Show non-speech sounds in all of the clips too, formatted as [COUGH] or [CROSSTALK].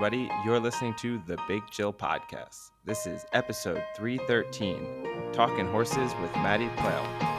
everybody. You're listening to the Big Chill Podcast. This is episode 313 Talking Horses with Maddy Playle.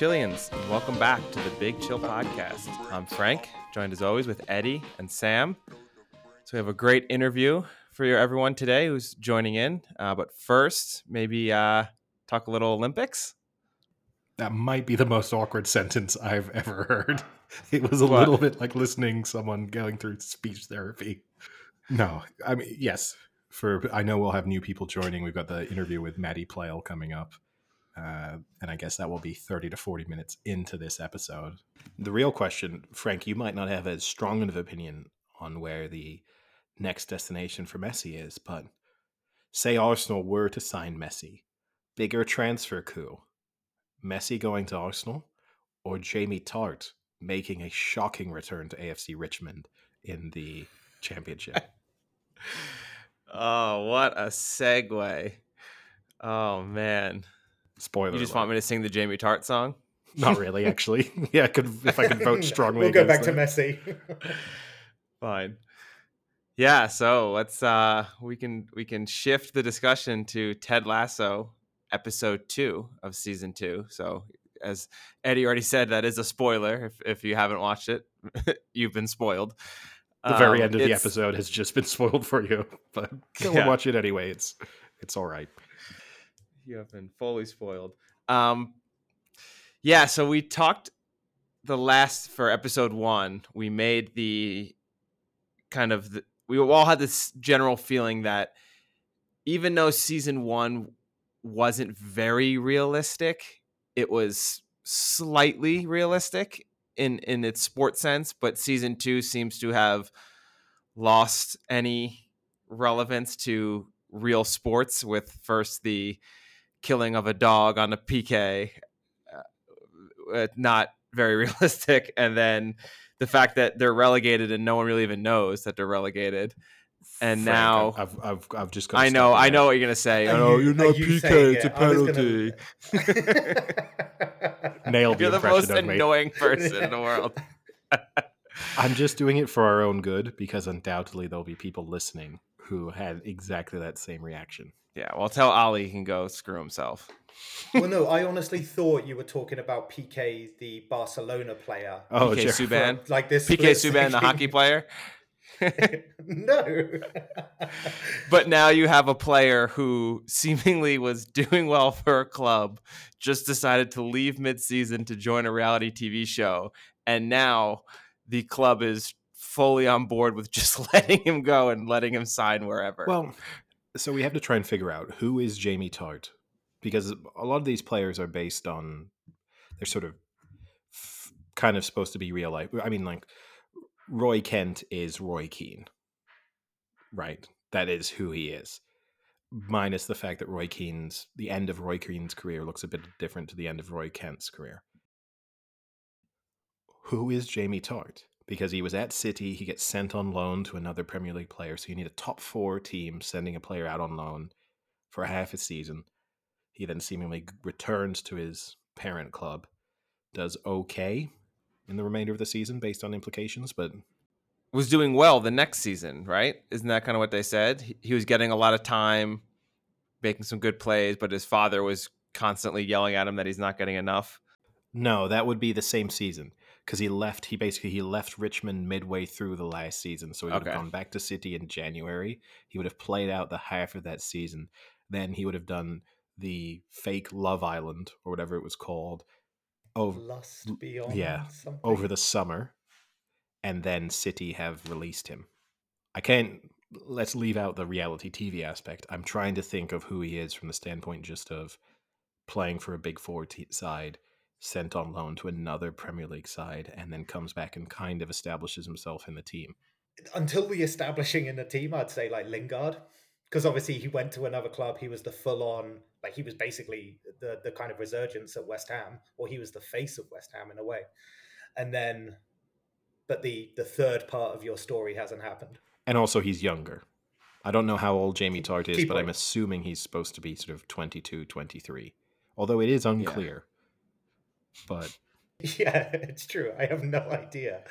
Chillians, and welcome back to the Big Chill Podcast. I'm Frank, joined as always with Eddie and Sam. So we have a great interview for everyone today who's joining in. Uh, but first, maybe uh, talk a little Olympics. That might be the most awkward sentence I've ever heard. [LAUGHS] It was a What? little bit like listening someone going through speech therapy. No, I mean yes. For I know we'll have new people joining. We've got the interview with Maddy Playle coming up, uh, and I guess that will be thirty to forty minutes into this episode. The real question, Frank, you might not have as strong of an opinion on where the next destination for Messi is, but say Arsenal were to sign Messi, bigger transfer coup. Messi going to Arsenal or Jamie Tartt making a shocking return to AFC Richmond in the championship. [LAUGHS] Oh, what a segue. Oh, man. Spoiler. You just alert. want me to sing the Jamie Tartt song? Not really, actually. [LAUGHS] yeah, I could if I could vote [LAUGHS] strongly. we'll go back against to that. Messi. [LAUGHS] Fine. Yeah, so let's uh we can we can shift the discussion to Ted Lasso episode 2 of season 2. So as Eddie already said that is a spoiler if if you haven't watched it. you've been spoiled. The very Um, end of the episode has just been spoiled for you, but go Yeah. watch it anyway. It's it's all right. You have been fully spoiled. Um, yeah, so we talked the last for episode one. We made the kind of the, we all had this general feeling that even though season one wasn't very realistic, it was slightly realistic in in its sports sense. But season two seems to have lost any relevance to real sports with first the killing of a dog on a PK, uh, uh, not very [LAUGHS] realistic, and then the fact that they're relegated and no one really even knows that they're relegated. And Frank, now- I've I've, I've just got. I know, I know what you're gonna say. Are oh, you- you're not you PK. saying It's a it? I was penalty. [LAUGHS] nailed the You're the impression most I've made. annoying [LAUGHS] person in the world. I'm just doing it for our own good because undoubtedly there'll be people listening who had exactly that same reaction. Yeah, well, tell Ali he can go screw himself. [LAUGHS] well, no, [LAUGHS] I honestly thought you were talking about Piqué, the Barcelona player. Oh, PK sure. Subban, [LAUGHS] Like this. PK split Subban, the hockey player. no. But now you have a player who seemingly was doing well for a club, just decided to leave midseason to join a reality TV show, and now the club is fully on board with just [LAUGHS] letting him go and letting him sign wherever. Well, so we have to try and figure out who is Jamie Tartt because a lot of these players are based on they're sort of f- kind of supposed to be real life. I mean, like Roy Kent is Roy Keane, right? That is who he is. Minus the fact that Roy Keane's the end of Roy Keane's career looks a bit different to the end of Roy Kent's career. Who is Jamie Tartt? Because he was at City, he gets sent on loan to another Premier League player. So you need a top four team sending a player out on loan for half a season. He then seemingly returns to his parent club, does okay in the remainder of the season based on implications, but was doing well the next season, right? Isn't that kind of what they said? He, he was getting a lot of time, making some good plays, but his father was constantly yelling at him that he's not getting enough. no, that would be the same season because he left. He basically he left Richmond midway through the last season, so he would Okay. have gone back to City in January. He would have played out the half of that season. Then he would have done the fake Love Island or whatever it was called over Lust beyond yeah, something. over the summer, and then City have released him. I can't. Let's leave out the reality TV aspect. I'm trying to think of who he is from the standpoint just of playing for a Big Four t- side, sent on loan to another Premier League side, and then comes back and kind of establishes himself in the team. Until the establishing in the team, I'd say like Lingard. Because obviously he went to another club. He was the full on, like he was basically the, the kind of resurgence at West Ham, or he was the face of West Ham in a way. And then but the the third part of your story hasn't happened. And also, he's younger. I don't know how old Jamie Tartt is, Key but I'm assuming he's supposed to be sort of 22, 23. Although it is unclear. But [LAUGHS] Yeah, it's true. I have no idea.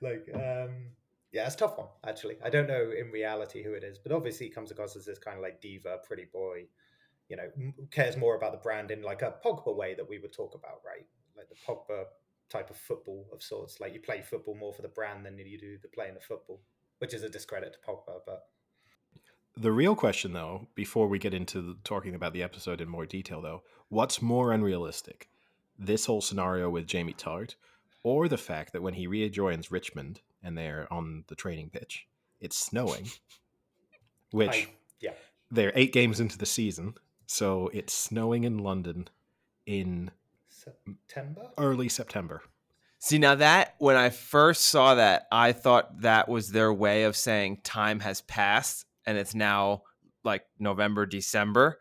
Like, um, yeah, it's a tough one actually. I don't know in reality who it is, but obviously he comes across as this kind of like diva, pretty boy. You know, cares more about the brand in like a Pogba way that we would talk about, right? Like the Pogba type of football of sorts. Like you play football more for the brand than you do the playing the football, which is a discredit to Pogba. But the real question, though, before we get into the, talking about the episode in more detail, though, what's more unrealistic? This whole scenario with Jamie Tartt, or the fact that when he rejoins Richmond and they're on the training pitch, it's snowing, [LAUGHS] which I, yeah, they're eight games into the season, so it's snowing in London in September. early September. See, now that when I first saw that, I thought that was their way of saying time has passed and it's now like November, December.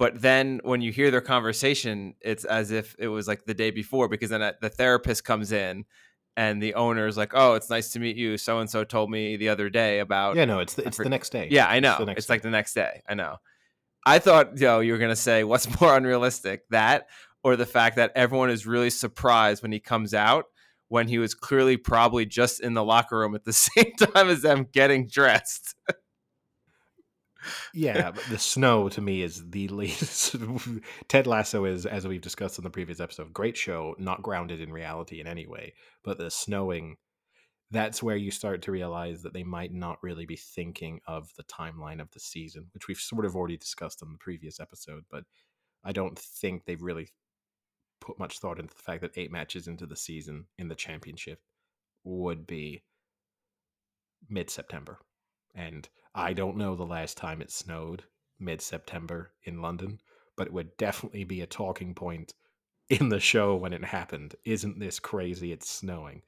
But then when you hear their conversation, it's as if it was like the day before because then uh, the therapist comes in and the owner's like, "Oh, it's nice to meet you. So and so told me the other day about Yeah, no, it's the, it's the next day. Yeah, I It's know. the It's, like the next day. I know. I thought, you know, you were gonna say what's [LAUGHS] more unrealistic, that or the fact that everyone is really surprised when he comes out when he was clearly probably just in the locker room at the [LAUGHS] same time as them getting dressed. [LAUGHS] Yeah, the snow to me is the [LAUGHS] least. Ted Lasso is, as we've discussed in the previous episode, great show, not grounded in reality in any way. But the snowing, that's where you start to realize that they might not really be thinking of the timeline of the season, which we've sort of already discussed in the previous episode. But I don't think they've really put much thought into the fact that eight matches into the season in the championship would be mid September. And I don't know the last time it snowed mid September in London, but it would definitely be a talking point in the show when it happened. Isn't this crazy? It's snowing.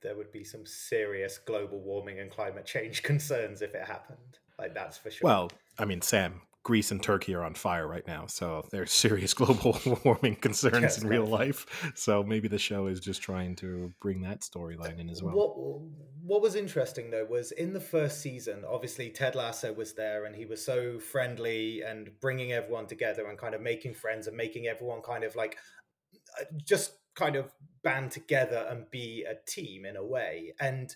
There would be some serious global warming and climate change [LAUGHS] concerns if it happened. Like that's for sure. Well, I mean, Sam, Greece and Turkey are on fire right now, so there's serious [LAUGHS] global [LAUGHS] warming concerns Yes, in real right. life. So maybe the show is just trying to bring that storyline in as uh, well. What what was interesting though was in the first season, obviously Ted Lasso was there and he was so friendly and bringing everyone together and kind of making friends and making everyone kind of like uh, just kind of band together and be a team in a way. And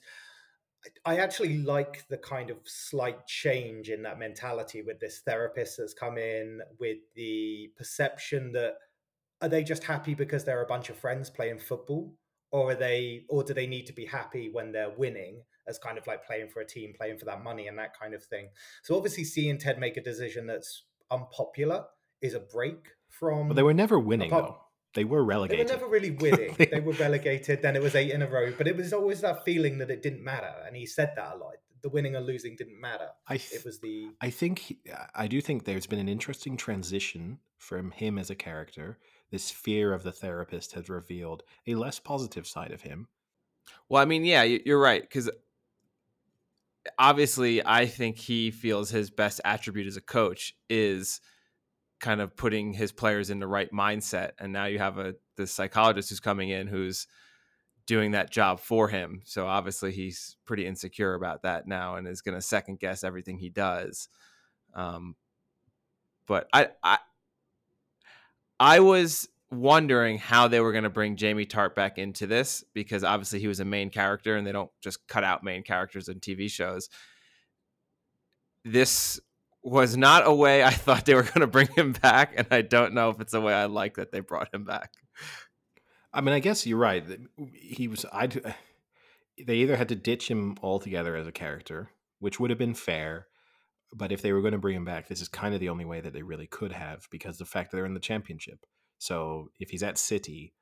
I actually like the kind of slight change in that mentality with this therapist that's come in with the perception that are they just happy because they're a bunch of friends playing football or are they or do they need to be happy when they're winning as kind of like playing for a team playing for that money and that kind of thing so obviously seeing ted make a decision that's unpopular is a break from But they were never winning, apart- though. They were they were relegated. never really winning. [LAUGHS] they were relegated, then it was eight in a row. But it was always that feeling that it didn't matter. And he said that a lot. The winning or losing didn't matter. I th- It was the I think he- I do think there's been an interesting transition from him as a character. This fear of the therapist has revealed a less positive side of him. Well, I mean, yeah, you- you're right because obviously, I think he feels his best attribute as a coach is kind of putting his players in the right mindset. And now you have a the psychologist who's coming in who's doing that job for him. So obviously, he's pretty insecure about that now and is going to second guess everything he does. Um, but I, I, I was wondering how they were going to bring Jamie Tartt back into this because obviously he was a main character and they don't just cut out main characters in TV shows. This was not a way I [LAUGHS] thought they were going to bring him back, and I don't know if it's a way I like that they brought him back. I mean, I guess you're right. He was. I. [SIGHS] They either had to ditch him altogether as a character, which would have been fair, but if they were going to bring him back, this is kind of the only way that they really could have because the fact that they're in the championship. So if he's at City,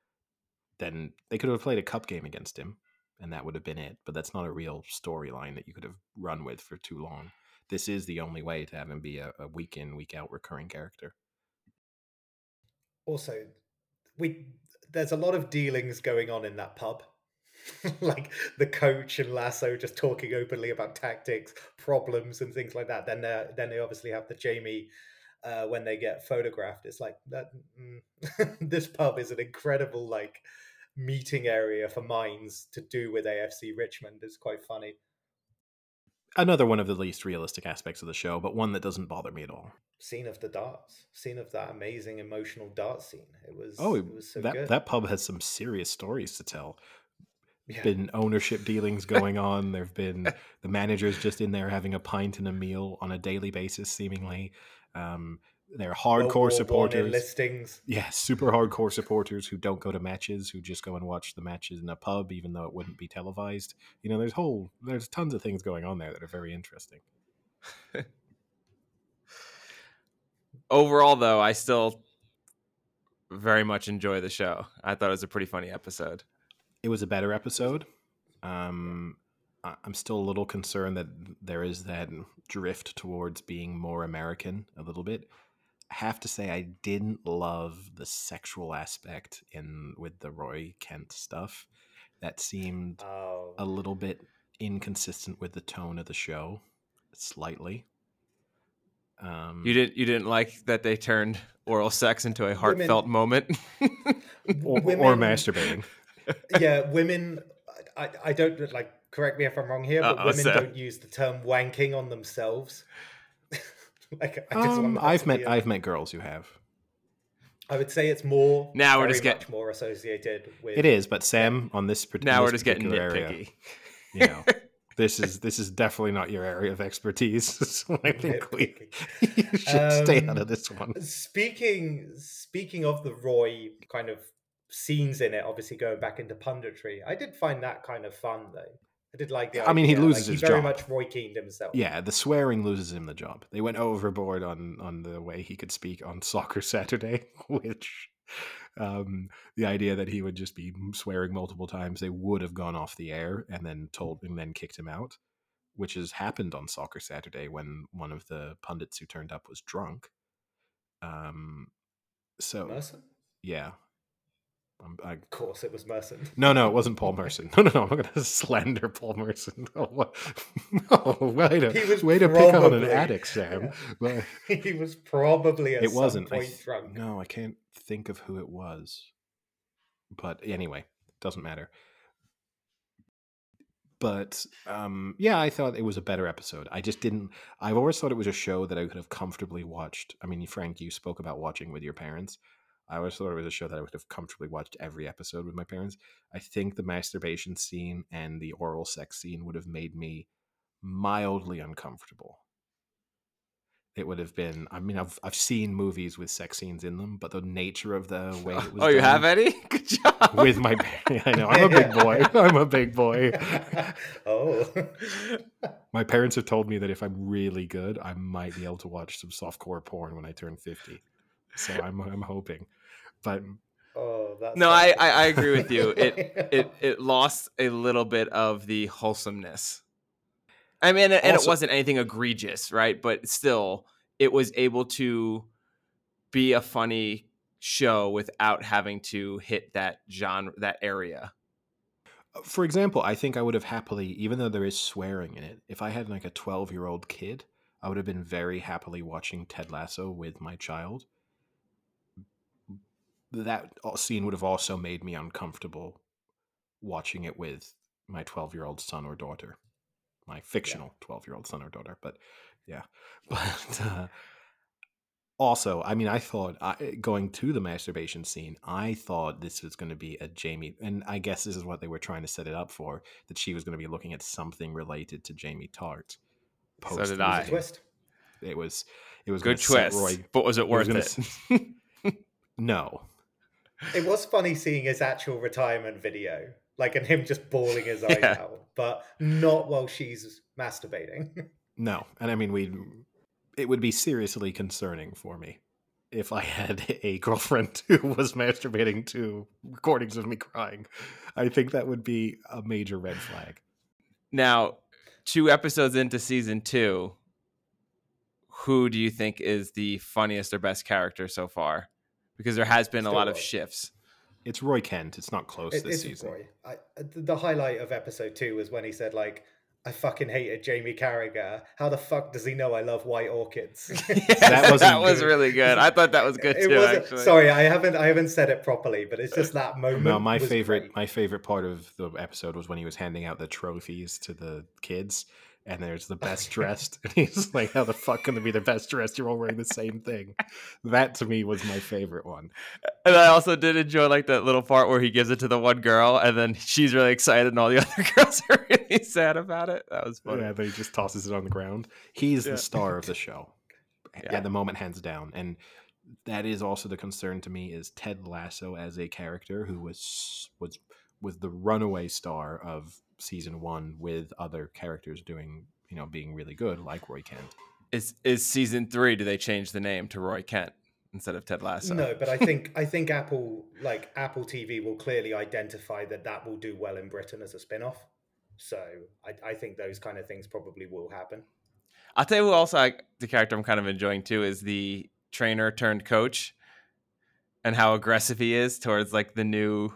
then they could have played a cup game against him, and that would have been it. But that's not a real storyline that you could have run with for too long. This is the only way to have him be a, a week in, week out recurring character. also we there's a lot of dealings going on in that pub. [LAUGHS] like the coach and Lasso just talking openly about tactics, problems, and things like that. Then uh, then they obviously have the Jamie uh, when they get photographed. It's like that. Mm, [LAUGHS] this pub is an incredible like meeting area for minds to do with AFC Richmond is quite funny. Another one of the least realistic aspects of the show, but one that doesn't bother me at all. Scene of the darts, scene of that amazing emotional dart scene. It was Oh, it was so that good. that pub has some serious stories to tell. Yeah. Been ownership dealings going on. There've been the managers just in there having a pint and a meal on a daily basis, seemingly. Um, they're hardcore supporters. listings. Yeah, super hardcore supporters who don't go to matches, who just go and watch the matches in a pub, even though it wouldn't be televised. You know, there's whole there's tons of things going on there that are very interesting. [LAUGHS] Overall, though, I still very much enjoy the show. I thought it was a pretty funny episode. It was a better episode. Um, I- I'm still a little concerned that there is that drift towards being more American a little bit. I have to say, I didn't love the sexual aspect in with the Roy Kent stuff. That seemed Oh, a little bit inconsistent with the tone of the show, slightly. Um, You didn't you didn't like that they turned oral sex into a heartfelt moment. [LAUGHS] or, or masturbating. Yeah, women. I, I- I don't like. Correct me if I'm wrong here, but Uh-oh, women Sam. don't use the term wanking on themselves. [LAUGHS] like, I just um, I've met be a- I've met girls who have. I would say it's more. Now we're very just getting- much more associated with. It is, but Sam on this particular now we're just getting area, nitpicky. you know, [LAUGHS] this is this is definitely not your area of expertise. [LAUGHS] So I think we you should stay out Um, of this one. Speaking speaking of the Roy kind of scenes in it, obviously going back into punditry, I did find that kind of fun though. I did like the. I mean, he loses like, his he very job. much Roy Keaned himself. Yeah, the swearing loses him the job. They went overboard on on the way he could speak on Soccer Saturday, [LAUGHS] which um, the idea that he would just be swearing multiple times, they would have gone off the air and then told and then kicked him out, which has happened on Soccer Saturday when one of the pundits who turned up was drunk. Um, so Merson. yeah, I Of course, it was Merson. no, no, it wasn't Paul Merson. [LAUGHS] No, no, no. I'm not going to slander Paul Merson. [LAUGHS] Oh, no, [LAUGHS] way to, He was way to pick on an addict, Sam. But he was probably at it wasn't. I drunk. no, I can't think of who it was. But anyway, doesn't matter. But um, yeah, I thought it was a better episode. I just didn't. I've always thought it was a show that I could have comfortably watched. I mean, Frank, you spoke about watching with your parents. I always thought it was a show that I would have comfortably watched every episode with my parents. I think the masturbation scene and the oral sex scene would have made me mildly uncomfortable. It would have been. I mean, I've I've seen movies with sex scenes in them, but the nature of the way it was. Oh, you have Eddie? [LAUGHS] Good job. with my. Parents. [LAUGHS] I know I'm a big boy. [LAUGHS] I'm a big boy. oh, My parents have told me that if I'm really good, I might be able to watch some softcore porn when I turn 50. So I'm I'm hoping. But oh, that's No, I, I I agree with you. It [LAUGHS] it it lost a little bit of the wholesomeness. I mean, and it Also- wasn't anything egregious, right? But still, it was able to be a funny show without having to hit that genre, that area. Uh, for example, I think I would have happily, even though there is swearing in it, if I had like a 12 year old kid, I would have been very happily watching Ted Lasso with my child. That scene would have also made me uncomfortable watching it with my 12 year old son or daughter, my fictional 12 year old son or daughter. But yeah. [LAUGHS] But uh, also, I mean, I thought I, going to the masturbation scene, I thought this was going to be a Jamie, and I guess this is what they were trying to set it up for that she was going to be looking at something related to Jamie Tartt. So post did It was a I. twist. It was it was Good twist, Roy- but was it was worth gonna it? [LAUGHS] No, It was funny seeing his actual retirement video, like, and him just bawling his eyes Yeah. out, but not while she's masturbating. [LAUGHS] no, and I mean we. It would be seriously concerning for me if I had [LAUGHS] a girlfriend [LAUGHS] who was masturbating to recordings of me crying. I think that would be a major red flag. Now, two episodes into season two, who do you think is the funniest or best character so far? Because there has been a Still lot of shifts. It's Roy Kent. It's not close It- this it's season. Roy. I, the the highlight of episode two was when he said, like, I fucking hated Jamie Carragher. How the fuck does he know I love white orchids? [LAUGHS] [LAUGHS] that, wasn't that was good. really good. I thought that was good It too. wasn't- actually. sorry, I haven't I haven't said it properly, but it's just that moment. No, my favorite great. my favorite part of the episode was when he was handing out the trophies to the kids, and there's the best [LAUGHS] dressed, and he's like, "How the fuck can they be the best dressed? You're all wearing the same thing." That to me was my favorite one. And I also did enjoy like that little part where he gives it to the one girl, and then she's really excited, and all the [LAUGHS] other girls are really sad about it. That was funny. Yeah, but he just tosses it on the ground. He's Yeah. the star of the [LAUGHS] show Yeah. at the moment, hands down, and that is also the concern to me is Ted Lasso as a character who was was was the runaway star of season one with other characters doing you know being really good like Roy Kent. Is is season three? Do they change the name to Roy Kent instead of Ted Lasso? No, but I [LAUGHS] think I think Apple like Apple TV will clearly identify that that will do well in Britain as a spin-off. So I, I think those kind of things probably will happen. I'll tell you who also I, the character I'm kind of enjoying too is the trainer turned coach, and how aggressive he is towards like the new.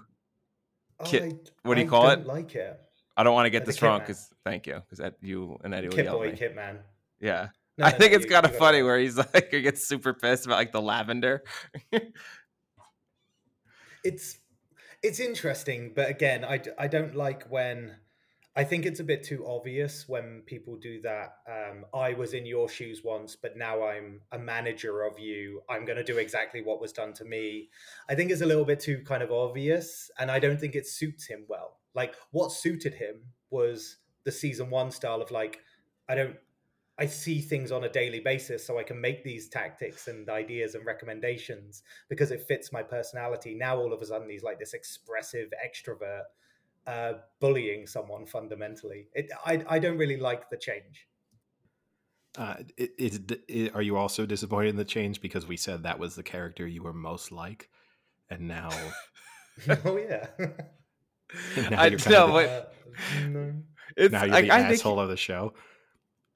Oh, Kit- I, what do you I call don't it? Like it, I don't want to get this wrong because thank you because you and Eddie will Kit yell Boy, at me. Kit Man. Yeah, No, I no, think no, it's kind of funny where he's [LAUGHS] like he gets super pissed about like the lavender. it's it's interesting but again I, I don't like when i think it's a bit too obvious when people do that um, i was in your shoes once but now i'm a manager of you. I'm going to do exactly what was done to me. I think it's a little bit too kind of obvious and i don't think it suits him well. Like what suited him was the season one style of like i don't I see things on a daily basis, so I can make these tactics and ideas and recommendations because it fits my personality. Now all of a sudden he's like this expressive extrovert, uh, bullying someone fundamentally. It, I I don't really like the change. Uh, i- is, i- are you also disappointed in the change because we said that was the character you were most like, and now, [LAUGHS] [LAUGHS] oh yeah. now I you're kind know, of the, but Uh, no. it's now you're the I think asshole of the show.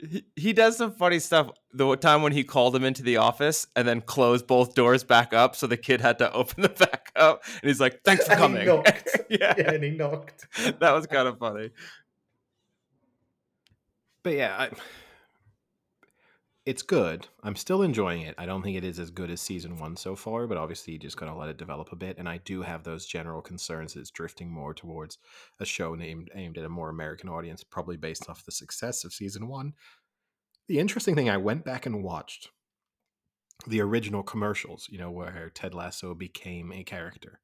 He, he does some funny stuff. The time when he called him into the office and then closed both doors back up, so the kid had to [LAUGHS] open them back up, and he's like, "Thanks for And he coming." knocked. [LAUGHS] yeah, Yeah, and he knocked. [LAUGHS] that was kind of funny. But yeah, I, it's good. I'm still enjoying it. I don't think it is as good as season one so far, but obviously you just gotta let it develop a bit. And I do have those general concerns that it's drifting more towards a show named aimed at a more American audience, probably based off the success of season one. The interesting thing, I went back and watched the original commercials, you know, where Ted Lasso became a character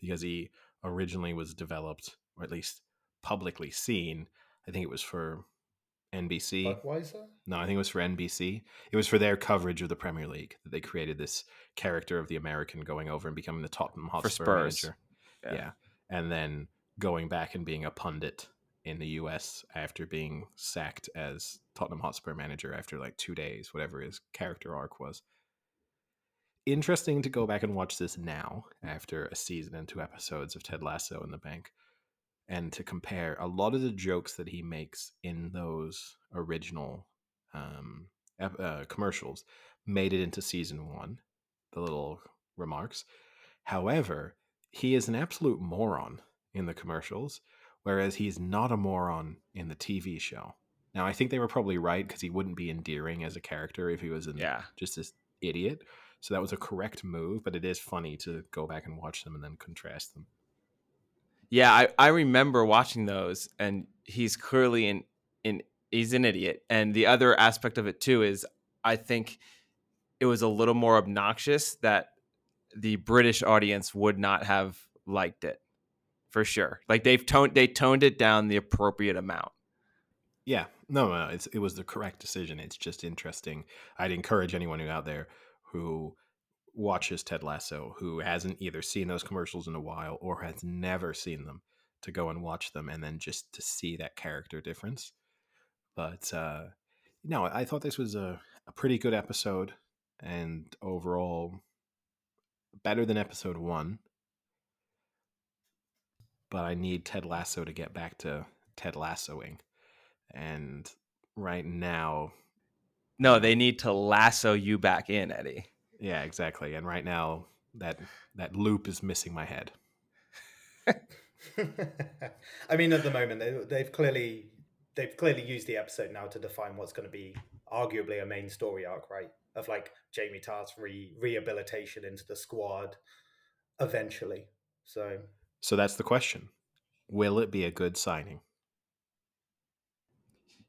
because he originally was developed, or at least publicly seen. I think it was for NBC. Budweiser? No, I think it was for NBC. It was for their coverage of the Premier League that they created this character of the American going over and becoming the Tottenham Hotspur Spurs. manager. Yeah. Yeah. And then going back and being a pundit in the US after being sacked as Tottenham Hotspur manager after like two days, whatever his character arc was. Interesting to go back and watch this now after a season and two episodes of Ted Lasso in the bank and to compare a lot of the jokes that he makes in those original um, uh, commercials made it into season one, the little remarks. However, he is an absolute moron in the commercials, whereas he's not a moron in the TV show. Now, I think they were probably right because he wouldn't be endearing as a character if he was an, Yeah, just this idiot. So that was a correct move, but it is funny to go back and watch them and then contrast them. Yeah. I, I remember watching those, and he's clearly an, an he's an idiot. And the other aspect of it too is, I think it was a little more obnoxious that the British audience would not have liked it, for sure. Like they've toned they toned it down the appropriate amount. Yeah, no, no, it was the correct decision. It's just interesting. I'd encourage anyone who out there who watches Ted Lasso who hasn't either seen those commercials in a while or has never seen them to go and watch them and then just to see that character difference. But uh no, I thought this was a, a pretty good episode and overall better than episode one. But I need Ted Lasso to get back to Ted Lassoing. And right now, No, they need to lasso you back in, Eddie. Yeah, exactly. And right now, that that loop is missing my head. [LAUGHS] I mean, at the moment, they, they've clearly they've clearly used the episode now to define what's going to be arguably a main story arc, right? Of like Jamie Tartt's re- rehabilitation into the squad eventually. So So that's the question. Will it be a good signing?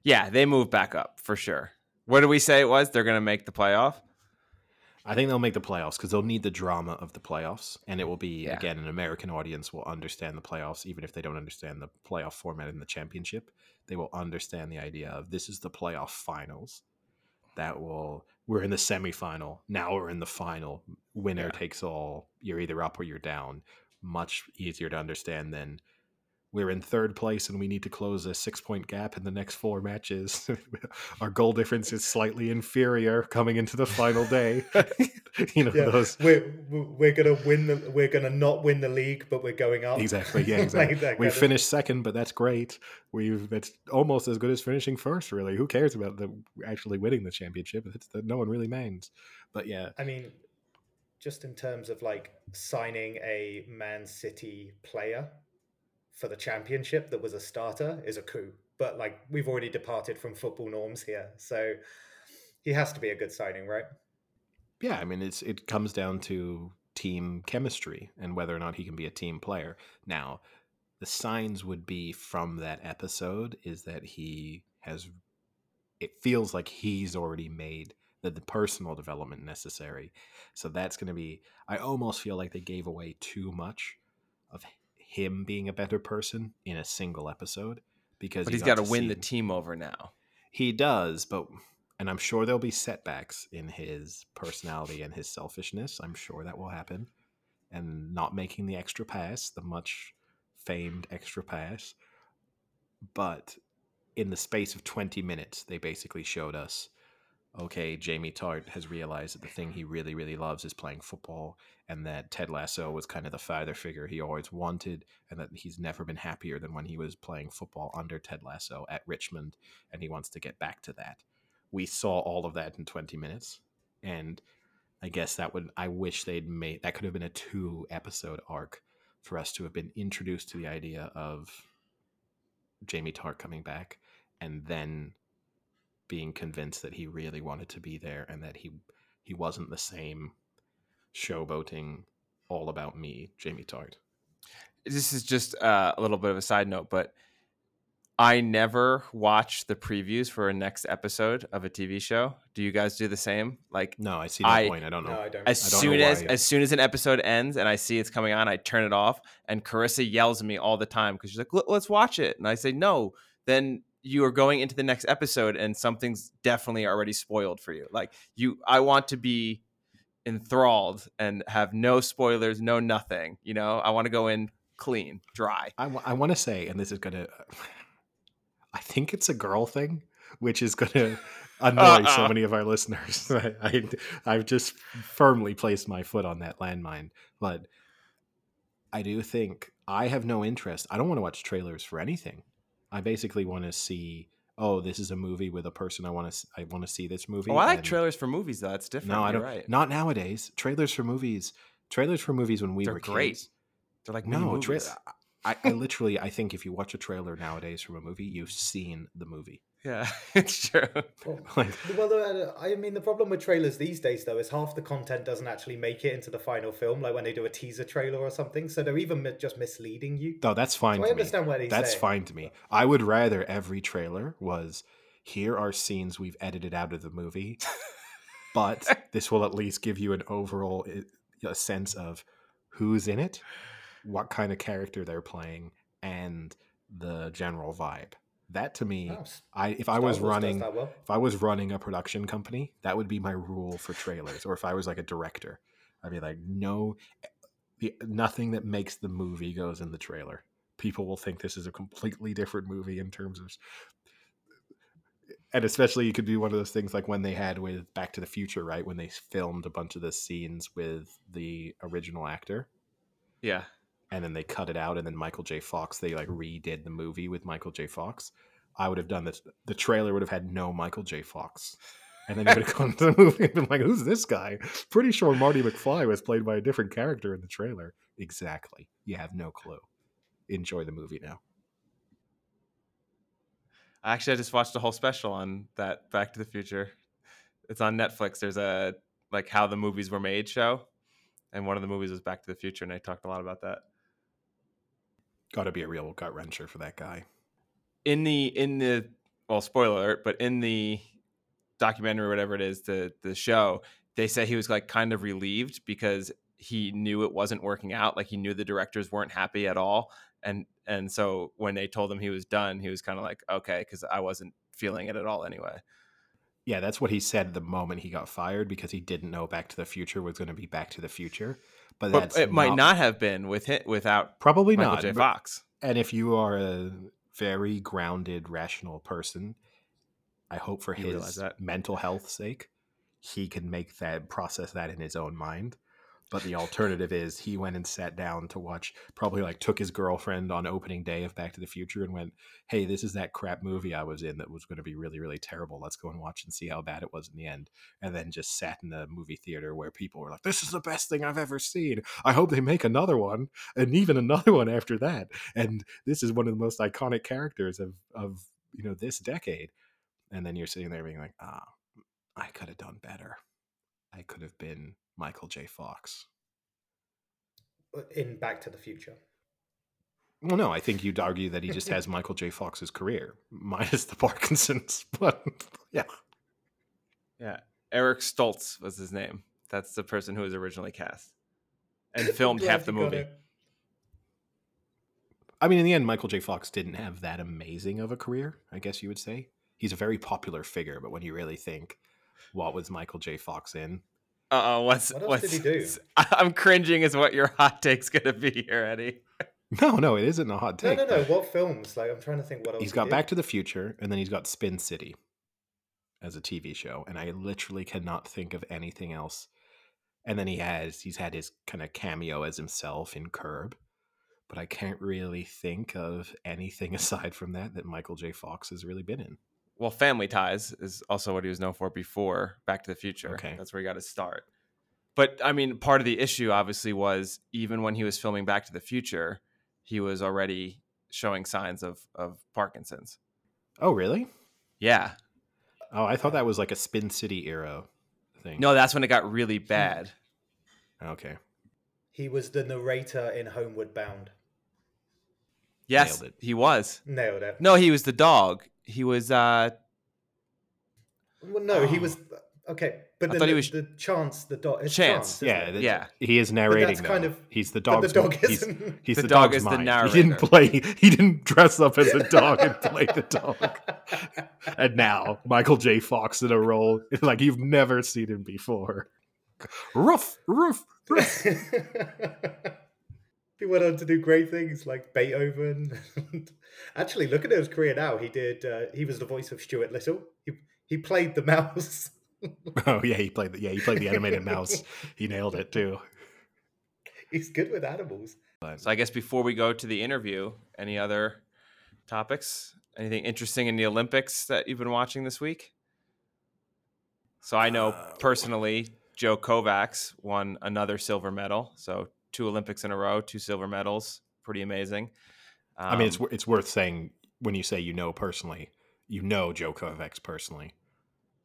Yeah, they move back up for sure. What do we say it was? They're going to make the playoff. I think they'll make the playoffs because they'll need the drama of the playoffs, and it will be Yeah. again an American audience will understand the playoffs, even if they don't understand the playoff format in the championship. They will understand the idea of this is the playoff finals. That will we're in the semifinal now. We're in the final. Winner Yeah. takes all. You're either up or you're down. Much easier to understand than we're in third place and we need to close a six point gap in the next four matches. [LAUGHS] Our goal difference is slightly inferior coming into the final day. [LAUGHS] you know, yeah, those we're we're gonna win the we're gonna not win the league, but we're going up. exactly, yeah, [LAUGHS] exactly. that we finished second, but that's great. We've that's almost as good as finishing first. Really, who cares about the actually winning the championship? It's that no one really minds. But yeah, I mean, just in terms of like signing a Man City player for the championship that was a starter is a coup. But like we've already departed from football norms here, so he has to be a good signing, right? yeah. I mean, it's it comes down to team chemistry and whether or not he can be a team player. Now, the signs would be from that episode is that he has. It feels like he's already made the, the personal development necessary. So that's going to be. I almost feel like they gave away too much of him being a better person in a single episode because But he's got to win the team over now. he does, but and I'm sure there'll be setbacks in his personality and his selfishness. I'm sure that will happen. And not making the extra pass, the much famed extra pass. But in the space of 20 minutes, they basically showed us okay, Jamie Tartt has realized that the thing he really, really loves is playing football, and that Ted Lasso was kind of the father figure he always wanted, and that he's never been happier than when he was playing football under Ted Lasso at Richmond, and he wants to get back to that. We saw all of that in 20 minutes, and I guess that would, I wish they'd made, that could have been a two episode arc for us to have been introduced to the idea of Jamie Tartt coming back, and then being convinced that he really wanted to be there and that he he wasn't the same showboating all about me Jamie Tartt. This is just uh, a little bit of a side note, but I never watch the previews for a next episode of a TV show. Do you guys do the same? Like No, I see that I- point. I don't know. No, I don't. as I don't soon know as why. as soon as an episode ends and I see it's coming on, I turn it off. And Carissa yells at me all the time because she's like, "Let's watch it," and I say, "No." Then you are going into the next episode, and something's definitely already spoiled for you. Like you, I want to be enthralled and have no spoilers, no nothing. You know, I want to go in clean, dry. I, want to say, and this is gonna, I think it's a girl thing, which is gonna [LAUGHS] annoy so Uh-uh. many of our listeners. [LAUGHS] I, I I've just firmly placed my foot on that landmine, but I do think I have no interest. I don't want to watch trailers for anything. I basically want to see. Oh, this is a movie with a person I want to. I want to see this oh, movie. Oh, I like and- trailers for movies though. That's different. No, I You're don't. Right. Not nowadays. Trailers for movies. Trailers for movies when we They're were great. kids. They're like No, tra- I, I literally, I think if you watch a trailer nowadays from a movie, you've seen the movie. Yeah, [LAUGHS] it's true. Well, [LAUGHS] well, uh, I mean, the problem with trailers these days, though, is half the content doesn't actually make it into the final film, like when they do a teaser trailer or something. So they're even just misleading you. no, that's fine So I to me. understand what he's That's saying. fine to me. I would rather every trailer was here are scenes we've edited out of the movie, [LAUGHS] but this will at least give you an overall a sense of who's in it, what kind of character they're playing, and the general vibe. That to me, Oh, S- I if I was Wars running well. if I was running a production company, that would be my rule for trailers. or if I was like a director, I'd be like, no, the, nothing that makes the movie goes in the trailer. People will think this is a completely different movie in terms of, and especially it could be one of those things like when they had with Back to the Future, right? When they filmed a bunch of the scenes with the original actor, Yeah. And then they cut it out, and then Michael J. Fox, they like mm. redid the movie with Michael J. Fox. I would have done this. The trailer would have had no Michael J. Fox. And then you would have gone to the movie and been like, who's this guy? Pretty sure Marty McFly was played by a different character in the trailer. Exactly. You have no clue. Enjoy the movie now. Actually, I just watched a whole special on that Back to the Future. It's on Netflix. There's a like how the movies were made show, and one of the movies was Back to the Future, and I talked a lot about that. Got to be a real gut wrencher for that guy. In the in the well, spoiler alert, but in the documentary or whatever it is, the the show, they say he was like kind of relieved because he knew it wasn't working out. Like he knew the directors weren't happy at all, and and so when they told him he was done, he was kind of like, okay, because I wasn't feeling it at all anyway. Yeah, that's what he said the moment he got fired because he didn't know Back to the Future was going to be Back to the Future. But, But that's it might not have been with it without probably Michael not. J. Fox. And if you are a very grounded, rational person, I hope for You his that. mental health sake, he can make that process that in his own mind. But the alternative is he went and sat down to watch, probably like took his girlfriend on opening day of Back to the Future and went, Hey, this is that crap movie I was in that was going to be really, really terrible. Let's go and watch and see how bad it was in the end. And then just sat in the movie theater where people were like, This is the best thing I've ever seen. I hope they make another one and even another one after that. And this is one of the most iconic characters of, of you know, this decade. And then you're sitting there being like, ah, I could have done better. I could have been Michael J. Fox. Uh, in Back to the Future. Well, no, I think you'd argue that he just has [LAUGHS] Michael J. Fox's career, [LAUGHS] minus the Parkinson's. [LAUGHS] But yeah, Yeah, Eric Stoltz was his name. That's the person who was originally cast and filmed half the movie. I mean, in the end, Michael J. Fox didn't have that amazing of a career, I guess you would say. He's a very popular figure, but when you really think, what was Michael J. Fox in? Uh oh, what's What else what's? did he do? [LAUGHS] I'm cringing. Is what your hot take's gonna be here, Eddie? [LAUGHS] No, no, it isn't a hot take. no, no. No. What films? Like, I'm trying to think what else He's he got did. Back to the Future, and then he's got Spin City as a TV show, and I literally cannot think of anything else. And then he has he's had his kind of cameo as himself in Curb, but I can't really think of anything [LAUGHS] aside from that that Michael J. Fox has really been in. Well, Family Ties is also what he was known for before Back to the Future. Okay. That's where he got his start. But I mean, part of the issue obviously was even when he was filming Back to the Future, he was already showing signs of of Parkinson's. Oh, really? Yeah. Oh, I thought that was like a Spin City era thing. No, that's when it got really hmm. bad. Okay. He was the narrator in Homeward Bound. Yes, he was. Nailed it. No, he was the dog. He was uh Well, no, he Oh. was okay. But I the, thought he was- the chance, the dog. Chance, chance. Yeah, it? that's- Yeah. He is narrating. that's kind of- he's the but the dog's. dog he's, isn't. he's The the, dog dog's is the mind. He didn't play. He didn't dress up as a [LAUGHS] dog and play the dog. And now Michael J. Fox in a role like you've never seen him before. Roof, roof, roof. [LAUGHS] he went on to do great things like Beethoven. [LAUGHS] Actually, look at his career now. He did. Uh, he was the voice of Stuart Little. He he played the mouse. [LAUGHS] Oh yeah, he played the yeah he played the animated mouse. [LAUGHS] He nailed it too. He's good with animals. so I guess before we go to the interview, any other topics? Anything interesting in the Olympics that you've been watching this week? So I know Uh, personally Joe Kovacs won another silver medal. So two Olympics in a row, two silver medals. Pretty amazing. I mean, it's Um, it's worth saying when you say you know personally, you know Joe Kovacs personally.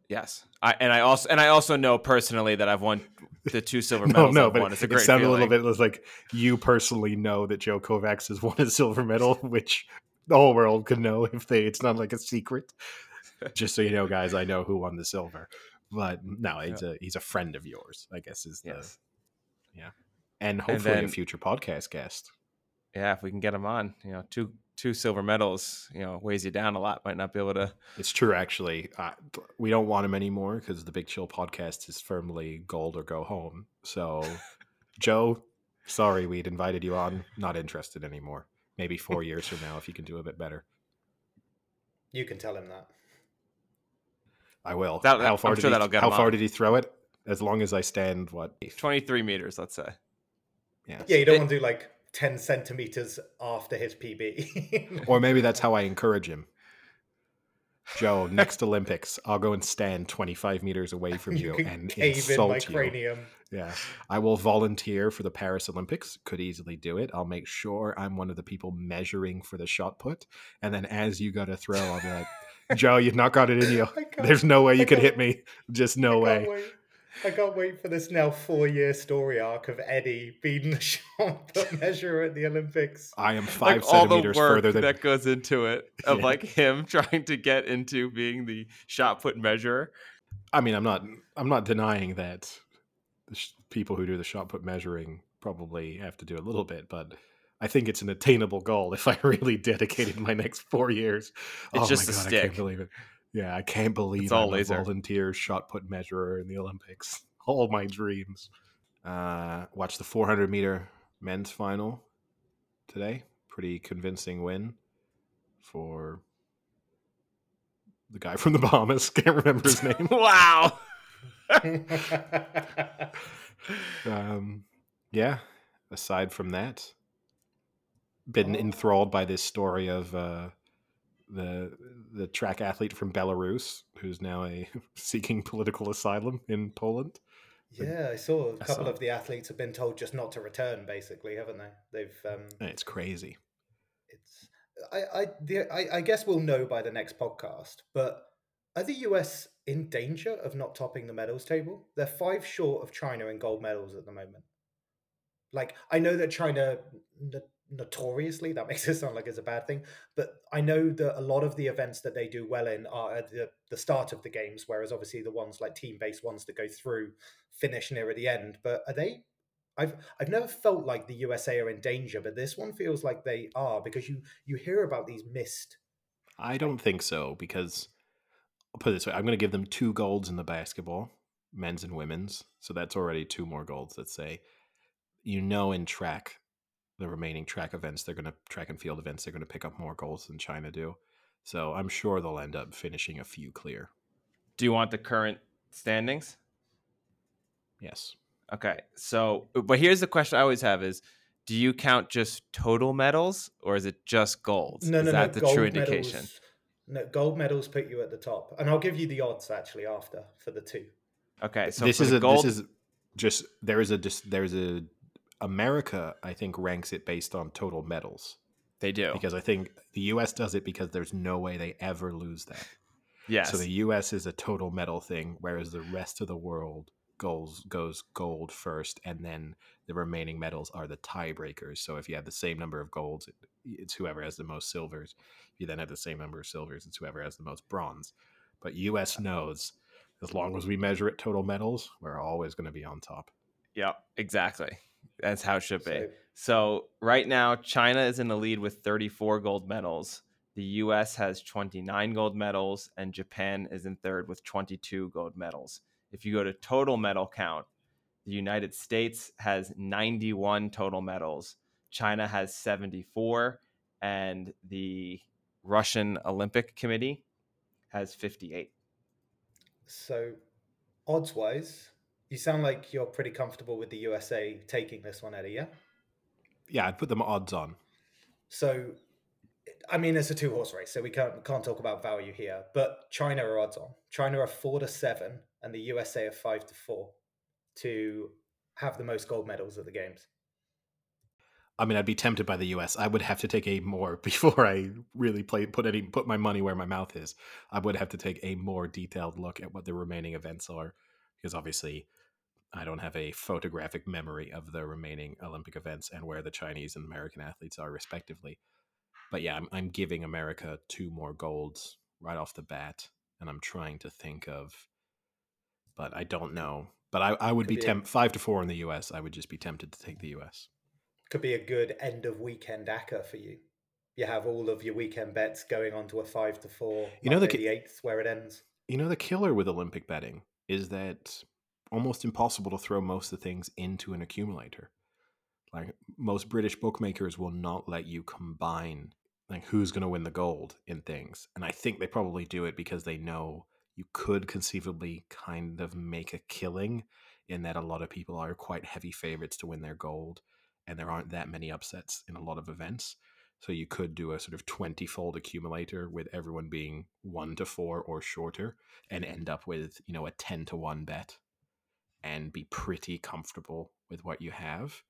Yes, I, and I also and I also know personally that I've won the two [LAUGHS] silver medals. no, I've but won. It's a it great sounded a little feeling. bit like you personally know that Joe Kovacs has won a silver medal, [LAUGHS] which the whole world could know if they. It's not like a secret. [LAUGHS] Just so you know, guys, I know who won the silver. But no, he's a he's a friend of yours. I guess is the Yes. And hopefully then- a future podcast guest. Yeah, if we can get him on, you know, two two silver medals, you know, weighs you down a lot. Might not be able to. It's true, actually. Uh, we don't want him anymore because the Big Chill podcast is firmly gold or go home. So, [LAUGHS] Joe, sorry we'd invited you on. Not interested anymore. Maybe four years from now if you can do a bit better. You can tell him that. I will. That- how I'm far sure he, that'll get How far did he throw it? As long as I stand, what? Twenty three meters, let's say. Yeah. Yeah, you don't It- want to do like ten centimeters after his PB. [LAUGHS] Or maybe that's how I encourage him. Joe, next Olympics, I'll go and stand 25 meters away from you, can and cave in my insult you. Yeah. I will volunteer for the Paris Olympics. Could easily do it. I'll make sure I'm one of the people measuring for the shot put. And then as you go to throw, I'll be like, Joe, you've not got it in you. [LAUGHS] There's no way you could hit me. Just no way. wait. I can't wait for this now four-year story arc of Eddie beating the [LAUGHS] shot put measure at the Olympics. I am five like all the centimeters work further than that goes into it [LAUGHS] of Yeah. like him [LAUGHS] trying to get into being the shot put measurer. I mean, I'm not. I'm not denying that the sh- people who do the shot put measuring probably have to do a little bit, but I think it's an attainable goal if I really dedicated my next four years. It's oh just a my god, I stick. can't believe it. Yeah, I can't believe all I'm laser. a volunteer shot put measurer in the Olympics. [LAUGHS] All my dreams. Uh, watch the 400 meter men's final today. Pretty convincing win for the guy [LAUGHS] from the Bahamas. [LAUGHS] Can't remember his name. wow. um, yeah. Aside from that, been enthralled by this story of uh, the the track athlete from Belarus who's now a [LAUGHS] seeking political asylum in Poland. yeah, I saw a couple saw- of the athletes have been told just not to return, basically, haven't they? They've um, It's crazy. it's I I, the, I I guess we'll know by the next podcast, but are the US in danger of not topping the medals table? They're five short of China in gold medals at the moment. Like I know that China notoriously that makes [LAUGHS] it sound like it's a bad thing, but I know that a lot of the events that they do well in are at the, the start of the games, whereas obviously the ones like team based ones that go through finish near at the end. But are they I've I've never felt like the USA are in danger, but this one feels like they are because you you hear about these missed. I don't think so because I'll put it this way: I'm going to give them two golds in the basketball, men's and women's. So that's already two more golds. Let's say, you know, in track, the remaining track events, they're going to track and field events, they're going to pick up more goals than China do. So I'm sure they'll end up finishing a few clear. Do you want the current standings? Yes. Okay. So, but here's the question I always have is do you count just total medals or is it just gold? No, is no, that no. the true indication? Medals, no, gold medals put you at the top, and I'll give you the odds actually after for the two. Okay. So this for is the a gold, this is just there is a just there's a America I think ranks it based on total medals they do. because I think the U.S. does it because there's no way they ever lose that. yes. So the U.S. is a total medal thing, whereas the rest of the world goes goes gold first, and then the remaining medals are the tiebreakers. So if you have the same number of golds, it's whoever has the most silvers. If you then have the same number of silvers, it's whoever has the most bronze. But U.S. knows as long as we measure it total medals, we're always going to be on top. Yeah, exactly. That's how it should be. So, So right now, China is in the lead with 34 gold medals. The U.S. has 29 gold medals, and Japan is in third with 22 gold medals. If you go to total medal count, the United States has 91 total medals. China has 74, and the Russian Olympic Committee has 58. so odds wise, you sound like you're pretty comfortable with the USA taking this one, Eddie. Yeah. Yeah, I'd put them odds on. So, I mean, it's a two horse race, so we can't can't talk about value here. But China are odds on. China are four to seven, and the USA are five to four to have the most gold medals at the games. I mean, I'd be tempted by the U.S. I would have to take a more [LAUGHS] before I really play put any put my money where my mouth is. I would have to take a more detailed look at what the remaining events are, because obviously, I don't have a photographic memory of the remaining Olympic events and where the Chinese and American athletes are respectively. But yeah, I'm, I'm giving America two more golds right off the bat, and I'm trying to think of, but I don't know. But I, I would Could be be tempted five to four in the U.S. I would just be tempted to take the U.S. Could be a good end of weekend ACCA for you. You have all of your weekend bets going on to a five to four. You know, the the eighth where it ends. You know, the killer with Olympic betting is that almost impossible to throw most of the things into an accumulator. Like most British bookmakers will not let you combine like who's going to win the gold in things. And I think they probably do it because they know you could conceivably kind of make a killing in that a lot of people are quite heavy favorites to win their gold and there aren't that many upsets in a lot of events. So you could do a sort of 20 fold accumulator with everyone being 1 to 4 or shorter and end up with, you know, a 10 to 1 bet and be pretty comfortable with what you have.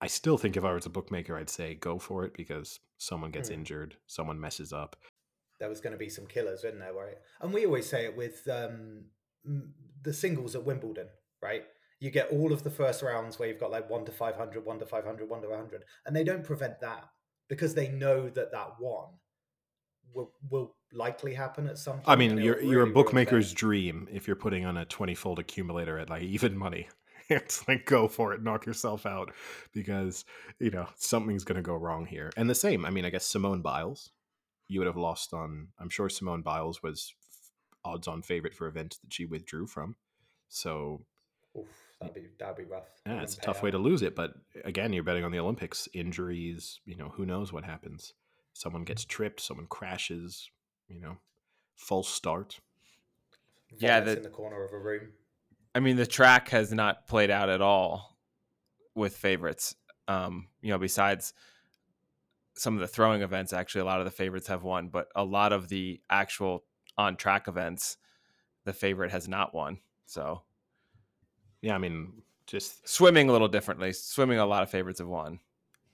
I still think if I was a bookmaker, I'd say go for it because someone gets Hmm. injured, someone messes up. there was going to be some killers wasn't there, right? And we always say it with um, the singles at Wimbledon, right? You get all of the first rounds where you've got like one to 500, one to 500, one to 100, and they don't prevent that because they know that that one will will likely happen at some point. I mean, you're you're a bookmaker's dream if you're putting on a 20 fold accumulator at like [LAUGHS] even money. it's like go for it, knock yourself out because you know something's going to go wrong here. And the same, I mean, I guess Simone Biles, you would have lost on. I'm sure Simone Biles was odds-on favorite for events that she withdrew from. So Oof, that'd be that'd be rough. Yeah, it's a tough out. way to lose it. But again, you're betting on the Olympics. Injuries, you know, who knows what happens? Someone gets tripped, someone crashes, you know, false start. Yeah, the, in the corner of a room. I mean, the track has not played out at all with favorites. Um, you know, besides some of the throwing events, actually, a lot of the favorites have won, but a lot of the actual on track events, the favorite has not won. So, yeah, I mean, just swimming a little differently. Swimming, a lot of favorites have won.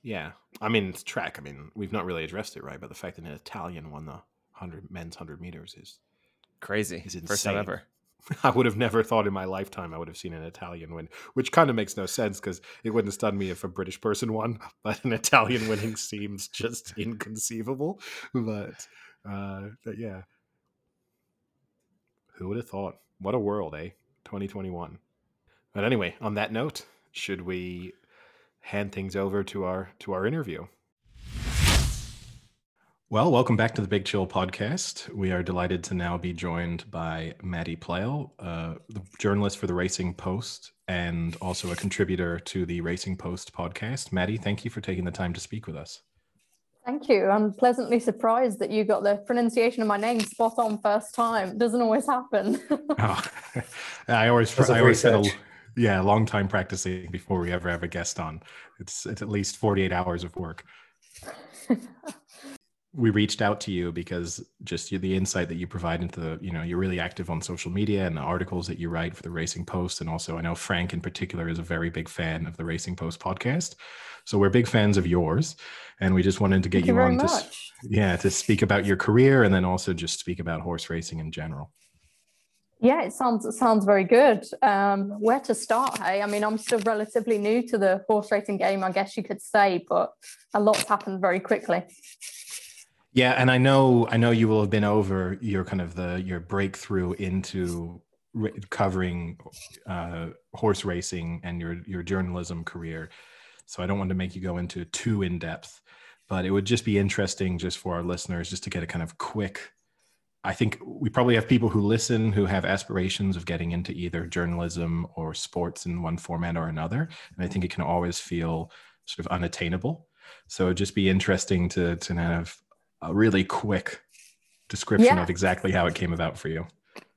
Yeah, I mean, it's track. I mean, we've not really addressed it right, but the fact that an Italian won the hundred men's hundred meters is crazy. Is insane. First time ever. [LAUGHS] I would have never thought in my lifetime I would have seen an Italian win, which kind of makes no sense because it wouldn't stun me if a British person won, [LAUGHS] but an Italian winning seems just [LAUGHS] inconceivable. But, uh, but yeah, who would have thought? What a world, eh? 2021. But anyway, on that note, should we hand things over to our to our interview? Well, welcome back to the Big Chill podcast. We are delighted to now be joined by Maddy Playle, uh, the journalist for the Racing Post and also a contributor to the Racing Post podcast. Maddie, thank you for taking the time to speak with us. Thank you. I'm pleasantly surprised that you got the pronunciation of my name spot on first time. Doesn't always happen. [LAUGHS] oh, [LAUGHS] I always, I always said, a, yeah, long time practicing before we ever have a guest on. It's, it's at least 48 hours of work. [LAUGHS] we reached out to you because just the insight that you provide into the you know you're really active on social media and the articles that you write for the racing post. And also i know frank in particular is a very big fan of the racing post podcast. So we're big fans of yours. And we just wanted to get Thank you, you on to yeah to speak about your career and then also just speak about horse racing in general yeah, it sounds it sounds very good. Um, where to start? Hey, I mean, I'm still relatively new to the horse racing game, I guess you could say, but a lot's happened very quickly. Yeah, and I know I know you will have been over your kind of the your breakthrough into re- covering uh, horse racing and your your journalism career. So I don't want to make you go into too in depth, but it would just be interesting just for our listeners just to get a kind of quick. I think we probably have people who listen who have aspirations of getting into either journalism or sports in one format or another, and I think it can always feel sort of unattainable. So it'd just be interesting to to kind of a really quick description yeah. of exactly how it came about for you.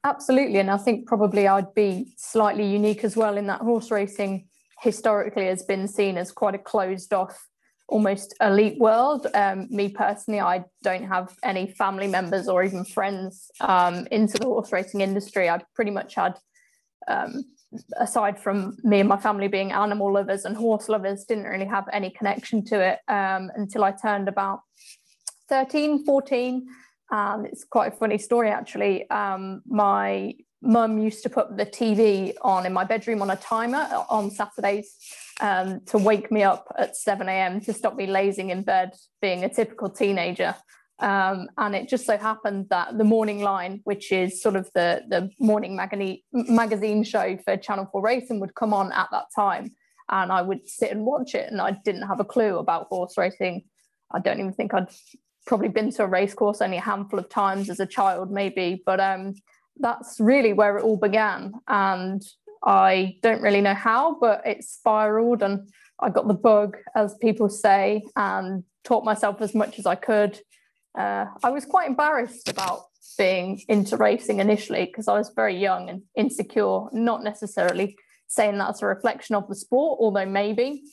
Absolutely. And I think probably I'd be slightly unique as well in that horse racing historically has been seen as quite a closed off, almost elite world. Um, me personally, I don't have any family members or even friends um, into the horse racing industry. I pretty much had, um, aside from me and my family being animal lovers and horse lovers, didn't really have any connection to it um, until I turned about 13, 14. And it's quite a funny story, actually. Um, my mum used to put the TV on in my bedroom on a timer on Saturdays um, to wake me up at 7 a.m. to stop me lazing in bed, being a typical teenager. Um, and it just so happened that the morning line, which is sort of the, the morning magazine, magazine show for Channel 4 Racing, would come on at that time. And I would sit and watch it, and I didn't have a clue about horse racing. I don't even think I'd probably been to a race course only a handful of times as a child, maybe, but um, that's really where it all began. And I don't really know how, but it spiraled and I got the bug, as people say, and taught myself as much as I could. Uh, I was quite embarrassed about being into racing initially because I was very young and insecure, not necessarily saying that's a reflection of the sport, although maybe.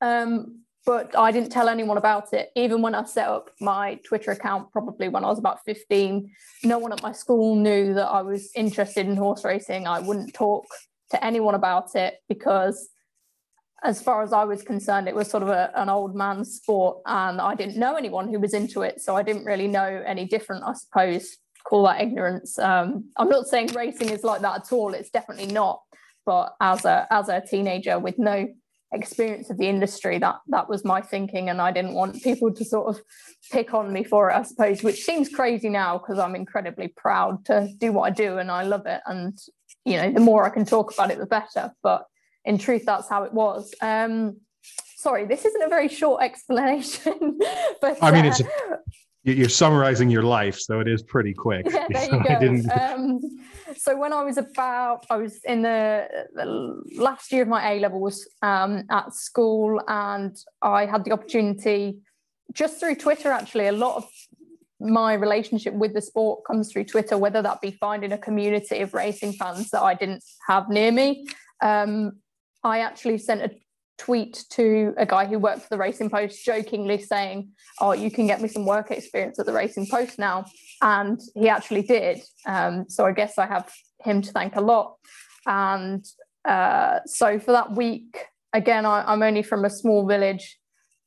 Um, but I didn't tell anyone about it. Even when I set up my Twitter account, probably when I was about 15, no one at my school knew that I was interested in horse racing. I wouldn't talk to anyone about it because as far as I was concerned, it was sort of a, an old man's sport, and I didn't know anyone who was into it, so I didn't really know any different. I suppose call that ignorance. Um, I'm not saying racing is like that at all. It's definitely not. But as a as a teenager with no experience of the industry, that that was my thinking, and I didn't want people to sort of pick on me for it. I suppose, which seems crazy now because I'm incredibly proud to do what I do, and I love it. And you know, the more I can talk about it, the better. But in truth, that's how it was. Um, sorry, this isn't a very short [LAUGHS] explanation, [LAUGHS] but I mean, it's a, you're summarizing your life, so it is pretty quick. Yeah, there [LAUGHS] you go. Um, so when I was about, I was in the, the last year of my A levels um, at school, and I had the opportunity just through Twitter. Actually, a lot of my relationship with the sport comes through Twitter, whether that be finding a community of racing fans that I didn't have near me. Um, I actually sent a tweet to a guy who worked for the Racing Post, jokingly saying, "Oh, you can get me some work experience at the Racing Post now," and he actually did. Um, so I guess I have him to thank a lot. And uh, so for that week, again, I, am only from a small village.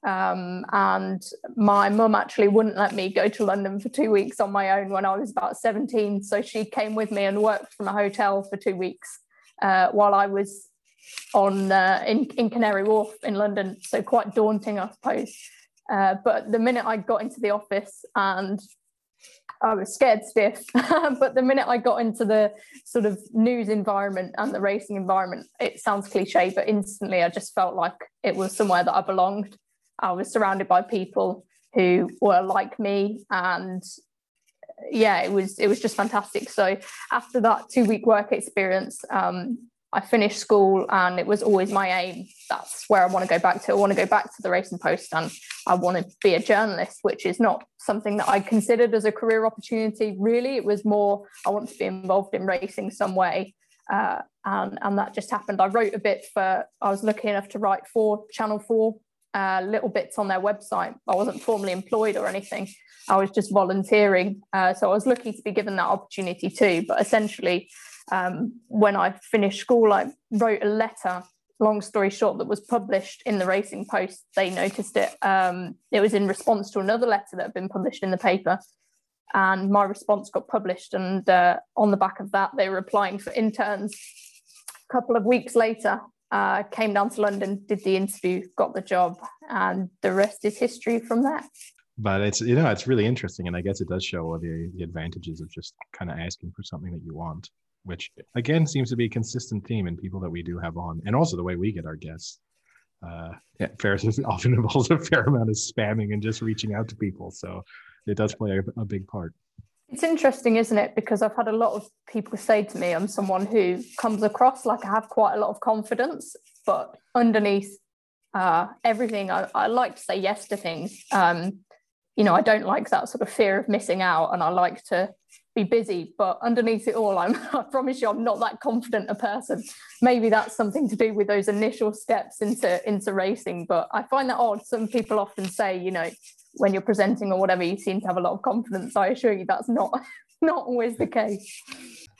Um, and my mum actually wouldn't let me go to London for two weeks on my own when I was about 17. So she came with me and worked from a hotel for two weeks uh, while I was on uh, in, in Canary Wharf in London. So quite daunting, I suppose. Uh, but the minute I got into the office and I was scared stiff, [LAUGHS] but the minute I got into the sort of news environment and the racing environment, it sounds cliche, but instantly I just felt like it was somewhere that I belonged. I was surrounded by people who were like me and yeah it was it was just fantastic so after that two week work experience um, I finished school and it was always my aim. That's where I want to go back to. I want to go back to the Racing Post and I want to be a journalist, which is not something that I considered as a career opportunity. Really, it was more I want to be involved in racing some way. Uh, and, and that just happened. I wrote a bit for, I was lucky enough to write for Channel 4, uh, little bits on their website. I wasn't formally employed or anything. I was just volunteering. Uh, so I was lucky to be given that opportunity too. But essentially, um, when I finished school, I wrote a letter, long story short, that was published in the Racing Post. They noticed it. Um, it was in response to another letter that had been published in the paper. And my response got published. And uh, on the back of that, they were applying for interns. A couple of weeks later, uh, came down to London, did the interview, got the job, and the rest is history from there but it's you know it's really interesting and i guess it does show the, the advantages of just kind of asking for something that you want which again seems to be a consistent theme in people that we do have on, and also the way we get our guests. Uh, yeah, Ferris [LAUGHS] often involves a fair amount of spamming and just reaching out to people, so it does play a, a big part. It's interesting, isn't it? Because I've had a lot of people say to me, I'm someone who comes across like I have quite a lot of confidence, but underneath uh, everything, I, I, like to say yes to things. Um, you know, I don't like that sort of fear of missing out, and I like to be busy but underneath it all I'm, [LAUGHS] i promise you i'm not that confident a person. Maybe that's something to do with those initial steps into into racing but i find that odd. Some people often say you know when you're presenting or whatever you seem to have a lot of confidence. I assure you that's not [LAUGHS] not always the case.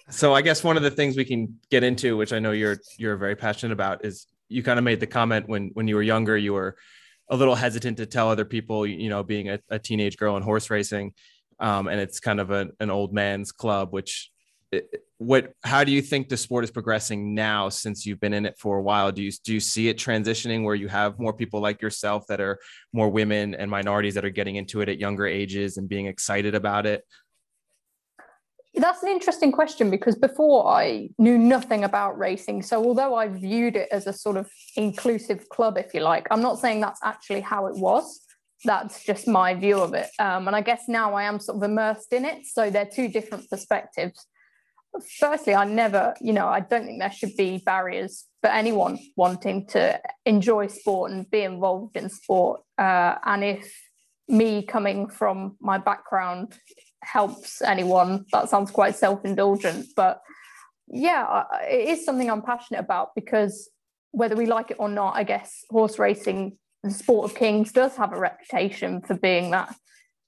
So i guess one of the things we can get into which i know you're you're very passionate about is you kind of made the comment when when you were younger you were a little hesitant to tell other people you know being a, a teenage girl in horse racing um, and it's kind of a, an old man's club. Which, what? How do you think the sport is progressing now since you've been in it for a while? Do you do you see it transitioning where you have more people like yourself that are more women and minorities that are getting into it at younger ages and being excited about it? That's an interesting question because before I knew nothing about racing. So, although I viewed it as a sort of inclusive club, if you like, I'm not saying that's actually how it was that's just my view of it. Um, and I guess now I am sort of immersed in it. So they're two different perspectives. Firstly, I never, you know, I don't think there should be barriers for anyone wanting to enjoy sport and be involved in sport. Uh, and if me coming from my background helps anyone, that sounds quite self indulgent. But yeah, it is something I'm passionate about because whether we like it or not, I guess horse racing the sport of kings does have a reputation for being that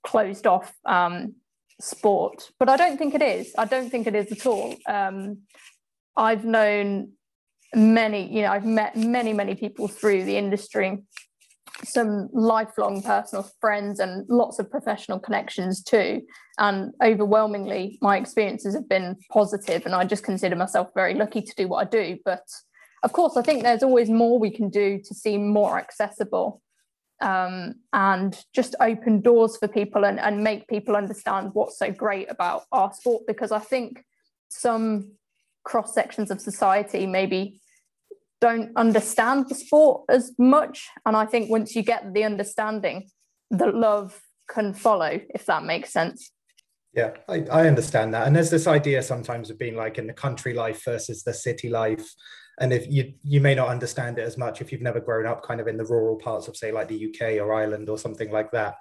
closed off um, sport, but I don't think it is. I don't think it is at all. Um, I've known many, you know, I've met many, many people through the industry, some lifelong personal friends and lots of professional connections too. And overwhelmingly, my experiences have been positive, and I just consider myself very lucky to do what I do. But of course, I think there's always more we can do to seem more accessible um, and just open doors for people and, and make people understand what's so great about our sport. Because I think some cross sections of society maybe don't understand the sport as much. And I think once you get the understanding, the love can follow, if that makes sense. Yeah, I, I understand that. And there's this idea sometimes of being like in the country life versus the city life and if you you may not understand it as much if you've never grown up kind of in the rural parts of say like the UK or Ireland or something like that.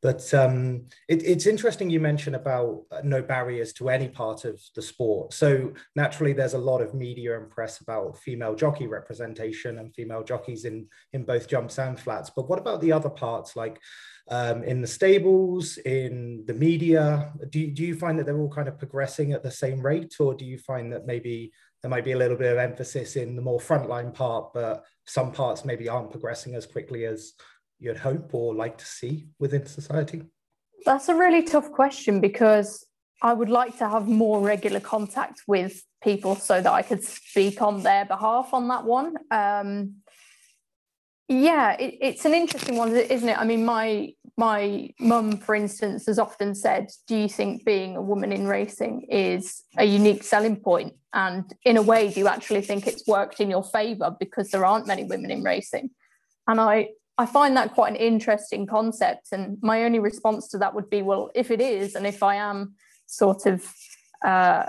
But um, it, it's interesting you mentioned about uh, no barriers to any part of the sport. So naturally, there's a lot of media and press about female jockey representation and female jockeys in in both jumps and flats. But what about the other parts, like um, in the stables, in the media? Do, do you find that they're all kind of progressing at the same rate, or do you find that maybe there might be a little bit of emphasis in the more frontline part, but some parts maybe aren't progressing as quickly as you'd hope or like to see within society? That's a really tough question because I would like to have more regular contact with people so that I could speak on their behalf on that one. Um, yeah, it, it's an interesting one, isn't it? I mean, my my mum, for instance, has often said, Do you think being a woman in racing is a unique selling point? And in a way, do you actually think it's worked in your favor because there aren't many women in racing? And I, I find that quite an interesting concept. And my only response to that would be, Well, if it is, and if I am sort of uh,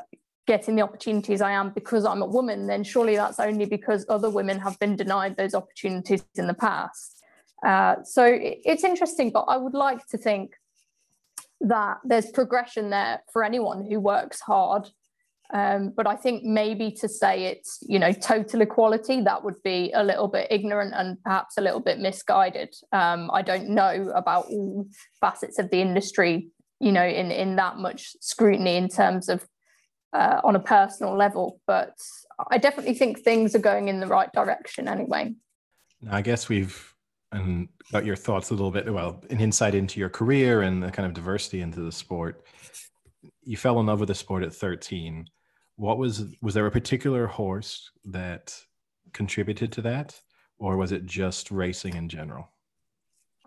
getting the opportunities I am because I'm a woman, then surely that's only because other women have been denied those opportunities in the past. Uh, so it's interesting, but I would like to think that there's progression there for anyone who works hard. Um, but I think maybe to say it's you know total equality that would be a little bit ignorant and perhaps a little bit misguided. Um, I don't know about all facets of the industry, you know, in in that much scrutiny in terms of uh, on a personal level, but I definitely think things are going in the right direction anyway. I guess we've and got your thoughts a little bit, well, an insight into your career and the kind of diversity into the sport. You fell in love with the sport at 13. What was, was there a particular horse that contributed to that? Or was it just racing in general?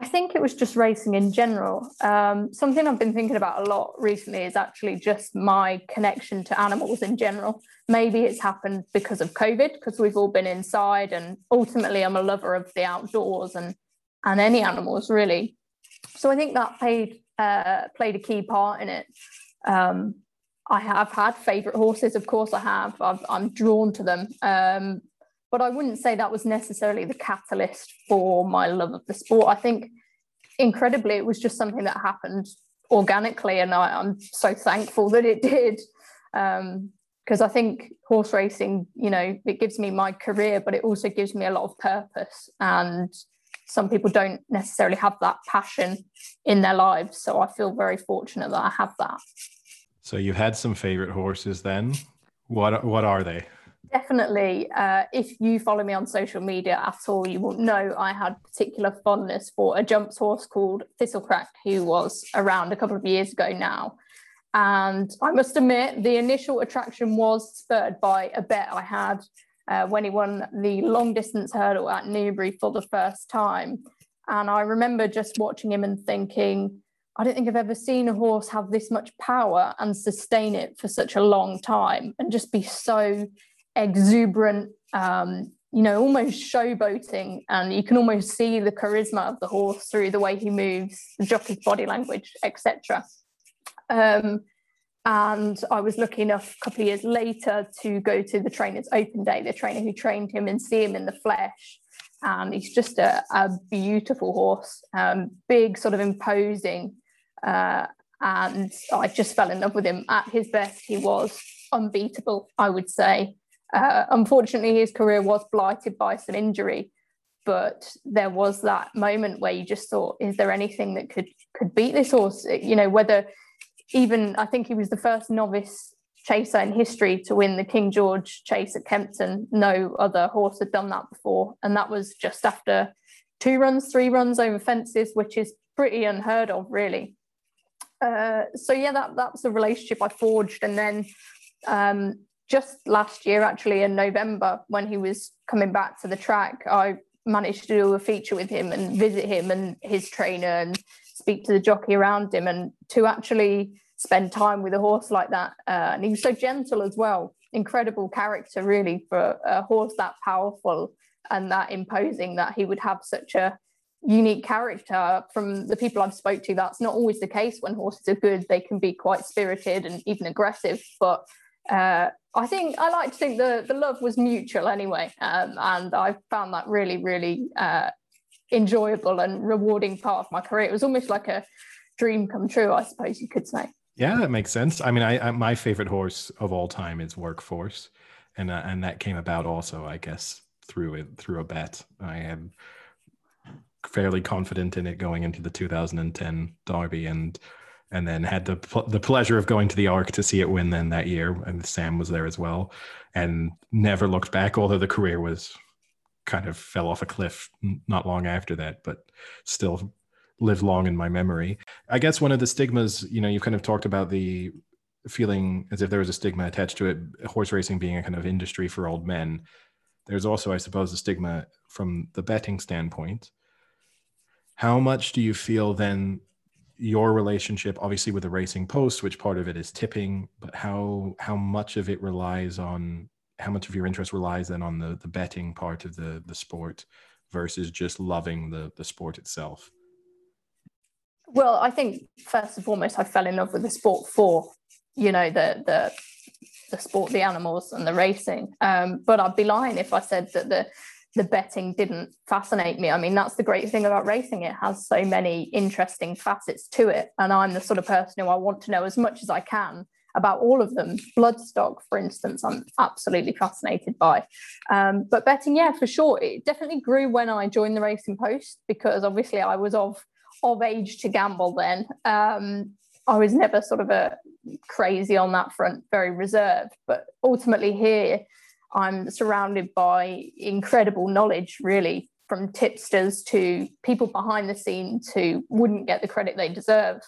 I think it was just racing in general. Um, something I've been thinking about a lot recently is actually just my connection to animals in general. Maybe it's happened because of COVID, because we've all been inside, and ultimately I'm a lover of the outdoors and and any animals really. So I think that played uh, played a key part in it. Um, I have had favourite horses, of course I have. i am drawn to them, um, but I wouldn't say that was necessarily the catalyst for my love of the sport. I think incredibly it was just something that happened organically, and I, am so thankful that it did. because um, I think horse racing, you know, it gives me my career, but it also gives me a lot of purpose. And some people don't necessarily have that passion in their lives. So I feel very fortunate that I have that. So you had some favorite horses then. What what are they? Definitely. Uh, if you follow me on social media at all, you will know I had particular fondness for a jumps horse called Thistlecrack, who was around a couple of years ago now. And I must admit, the initial attraction was spurred by a bet I had uh, when he won the long distance hurdle at Newbury for the first time. And I remember just watching him and thinking, I don't think I've ever seen a horse have this much power and sustain it for such a long time and just be so exuberant, um, you know, almost showboating. And you can almost see the charisma of the horse through the way he moves, the jockey's body language, etc. Um, and I was lucky enough a couple of years later to go to the trainer's open day, the trainer who trained him and see him in the flesh. And he's just a, a beautiful horse, um, big, sort of imposing. Uh, and I just fell in love with him. At his best, he was unbeatable, I would say. Uh, unfortunately, his career was blighted by some injury, but there was that moment where you just thought, is there anything that could could beat this horse? You know, whether even I think he was the first novice chaser in history to win the King George Chase at Kempton. No other horse had done that before, and that was just after two runs, three runs over fences, which is pretty unheard of, really. Uh, so yeah, that that was a relationship I forged, and then um, just last year, actually in November, when he was coming back to the track, I managed to do a feature with him and visit him and his trainer and speak to the jockey around him, and to actually spend time with a horse like that. Uh, and he was so gentle as well. Incredible character, really, for a horse that powerful and that imposing that he would have such a unique character from the people I've spoke to. That's not always the case when horses are good. They can be quite spirited and even aggressive. But uh, I think I like to think the the love was mutual anyway, um, and I found that really really uh, enjoyable and rewarding part of my career. It was almost like a dream come true, I suppose you could say. Yeah, that makes sense. I mean, I, I my favorite horse of all time is Workforce, and uh, and that came about also, I guess, through it through a bet. I am fairly confident in it going into the 2010 Derby, and and then had the the pleasure of going to the Arc to see it win then that year, and Sam was there as well, and never looked back. Although the career was kind of fell off a cliff not long after that, but still live long in my memory. I guess one of the stigmas, you know, you've kind of talked about the feeling as if there was a stigma attached to it, horse racing being a kind of industry for old men. There's also, I suppose, a stigma from the betting standpoint. How much do you feel then your relationship, obviously with the racing post, which part of it is tipping, but how how much of it relies on how much of your interest relies then on the the betting part of the the sport versus just loving the the sport itself? Well, I think first and foremost, I fell in love with the sport for, you know, the the the sport, the animals, and the racing. Um, but I'd be lying if I said that the the betting didn't fascinate me. I mean, that's the great thing about racing; it has so many interesting facets to it, and I'm the sort of person who I want to know as much as I can about all of them. Bloodstock, for instance, I'm absolutely fascinated by. Um, but betting, yeah, for sure, it definitely grew when I joined the Racing Post because obviously I was of of age to gamble then. Um, I was never sort of a crazy on that front, very reserved. But ultimately, here I'm surrounded by incredible knowledge, really, from tipsters to people behind the scenes who wouldn't get the credit they deserve.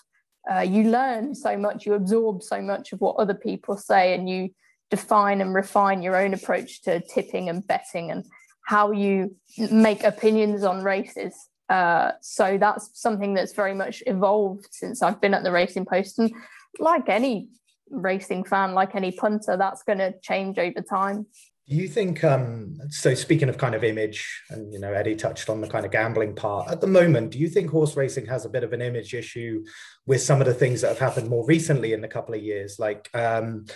Uh, you learn so much, you absorb so much of what other people say, and you define and refine your own approach to tipping and betting and how you make opinions on races. Uh, so that's something that's very much evolved since I've been at the Racing Post. And like any racing fan, like any punter, that's going to change over time. Do you think, um, so speaking of kind of image, and you know, Eddie touched on the kind of gambling part at the moment, do you think horse racing has a bit of an image issue with some of the things that have happened more recently in a couple of years? Like, um,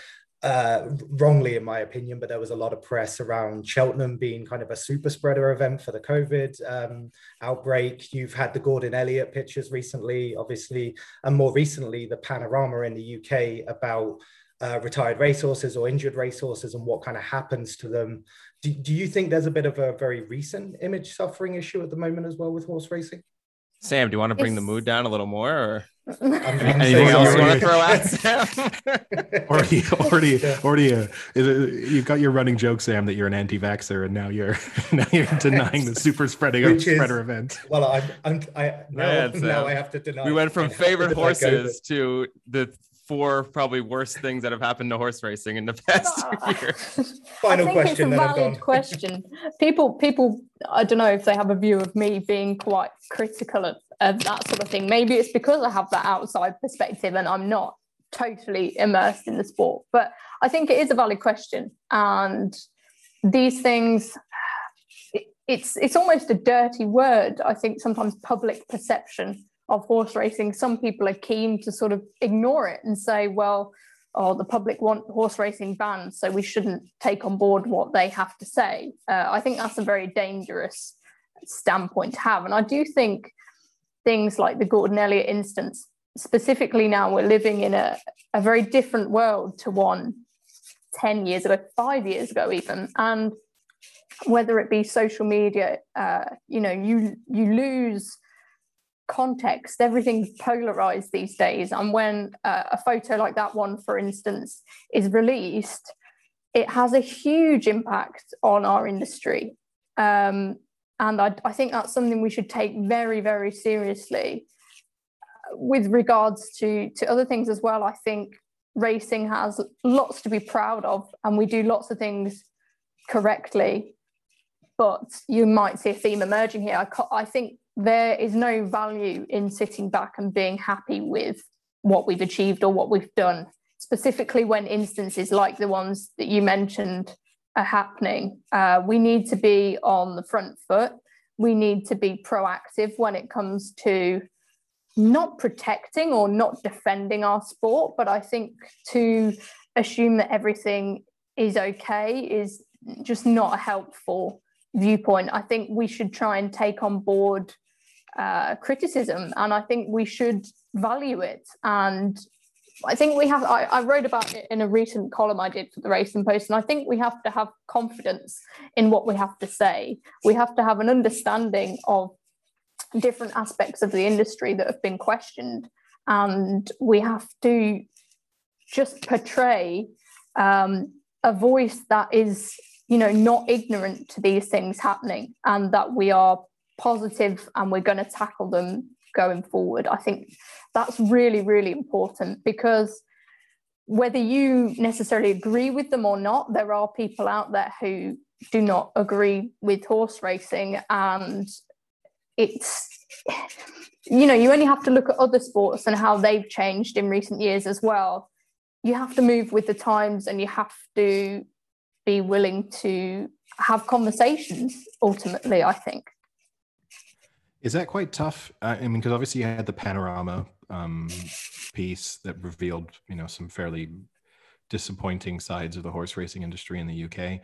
uh, wrongly, in my opinion, but there was a lot of press around Cheltenham being kind of a super spreader event for the COVID um, outbreak. You've had the Gordon Elliott pictures recently, obviously, and more recently, the panorama in the UK about uh, retired racehorses or injured racehorses and what kind of happens to them. Do, do you think there's a bit of a very recent image suffering issue at the moment as well with horse racing? Sam, do you want to bring it's... the mood down a little more? Or? [LAUGHS] Anything else you want to throw out, [LAUGHS] Sam? [LAUGHS] already, already, already. Uh, it, you've got your running joke, Sam, that you're an anti-vaxer, and now you're now you're denying the super spreading of spreader event. Well, I'm, I'm I now, now I have to deny. We went from favorite horses to the four probably worst things that have happened to horse racing in the past year. [LAUGHS] Final I think question. It's a valid question. People, people, I don't know if they have a view of me being quite critical of, of that sort of thing. Maybe it's because I have that outside perspective and I'm not totally immersed in the sport. But I think it is a valid question, and these things. it's it's almost a dirty word. I think sometimes public perception of horse racing, some people are keen to sort of ignore it and say, well, oh, the public want horse racing banned, so we shouldn't take on board what they have to say. Uh, I think that's a very dangerous standpoint to have. And I do think things like the Gordon Elliott instance, specifically now, we're living in a, a very different world to one 10 years ago, five years ago, even. And whether it be social media, uh, you know, you you lose context. Everything's polarized these days. And when uh, a photo like that one, for instance, is released, it has a huge impact on our industry. Um, and I, I, think that's something we should take very, very seriously. With regards to, to other things as well, I think racing has lots to be proud of, and we do lots of things correctly. But you might see a theme emerging here. I, I think there is no value in sitting back and being happy with what we've achieved or what we've done, specifically when instances like the ones that you mentioned are happening. Uh, we need to be on the front foot. We need to be proactive when it comes to not protecting or not defending our sport, but I think to assume that everything is okay is just not a helpful viewpoint. I think we should try and take on board uh, criticism and I think we should value it and I think we have, I, I, wrote about it in a recent column I did for the Racing Post, and I think we have to have confidence in what we have to say. We have to have an understanding of different aspects of the industry that have been questioned, and we have to just portray um, a voice that is, you know, not ignorant to these things happening, and that we are positive and we're going to tackle them going forward. I think that's really, really important because whether you necessarily agree with them or not, there are people out there who do not agree with horse racing. And it's, you know, you only have to look at other sports and how they've changed in recent years as well. You have to move with the times and you have to be willing to have conversations ultimately, I think. Is that quite tough? I mean, because obviously you had the panorama um, piece that revealed, you know, some fairly disappointing sides of the horse racing industry in the UK.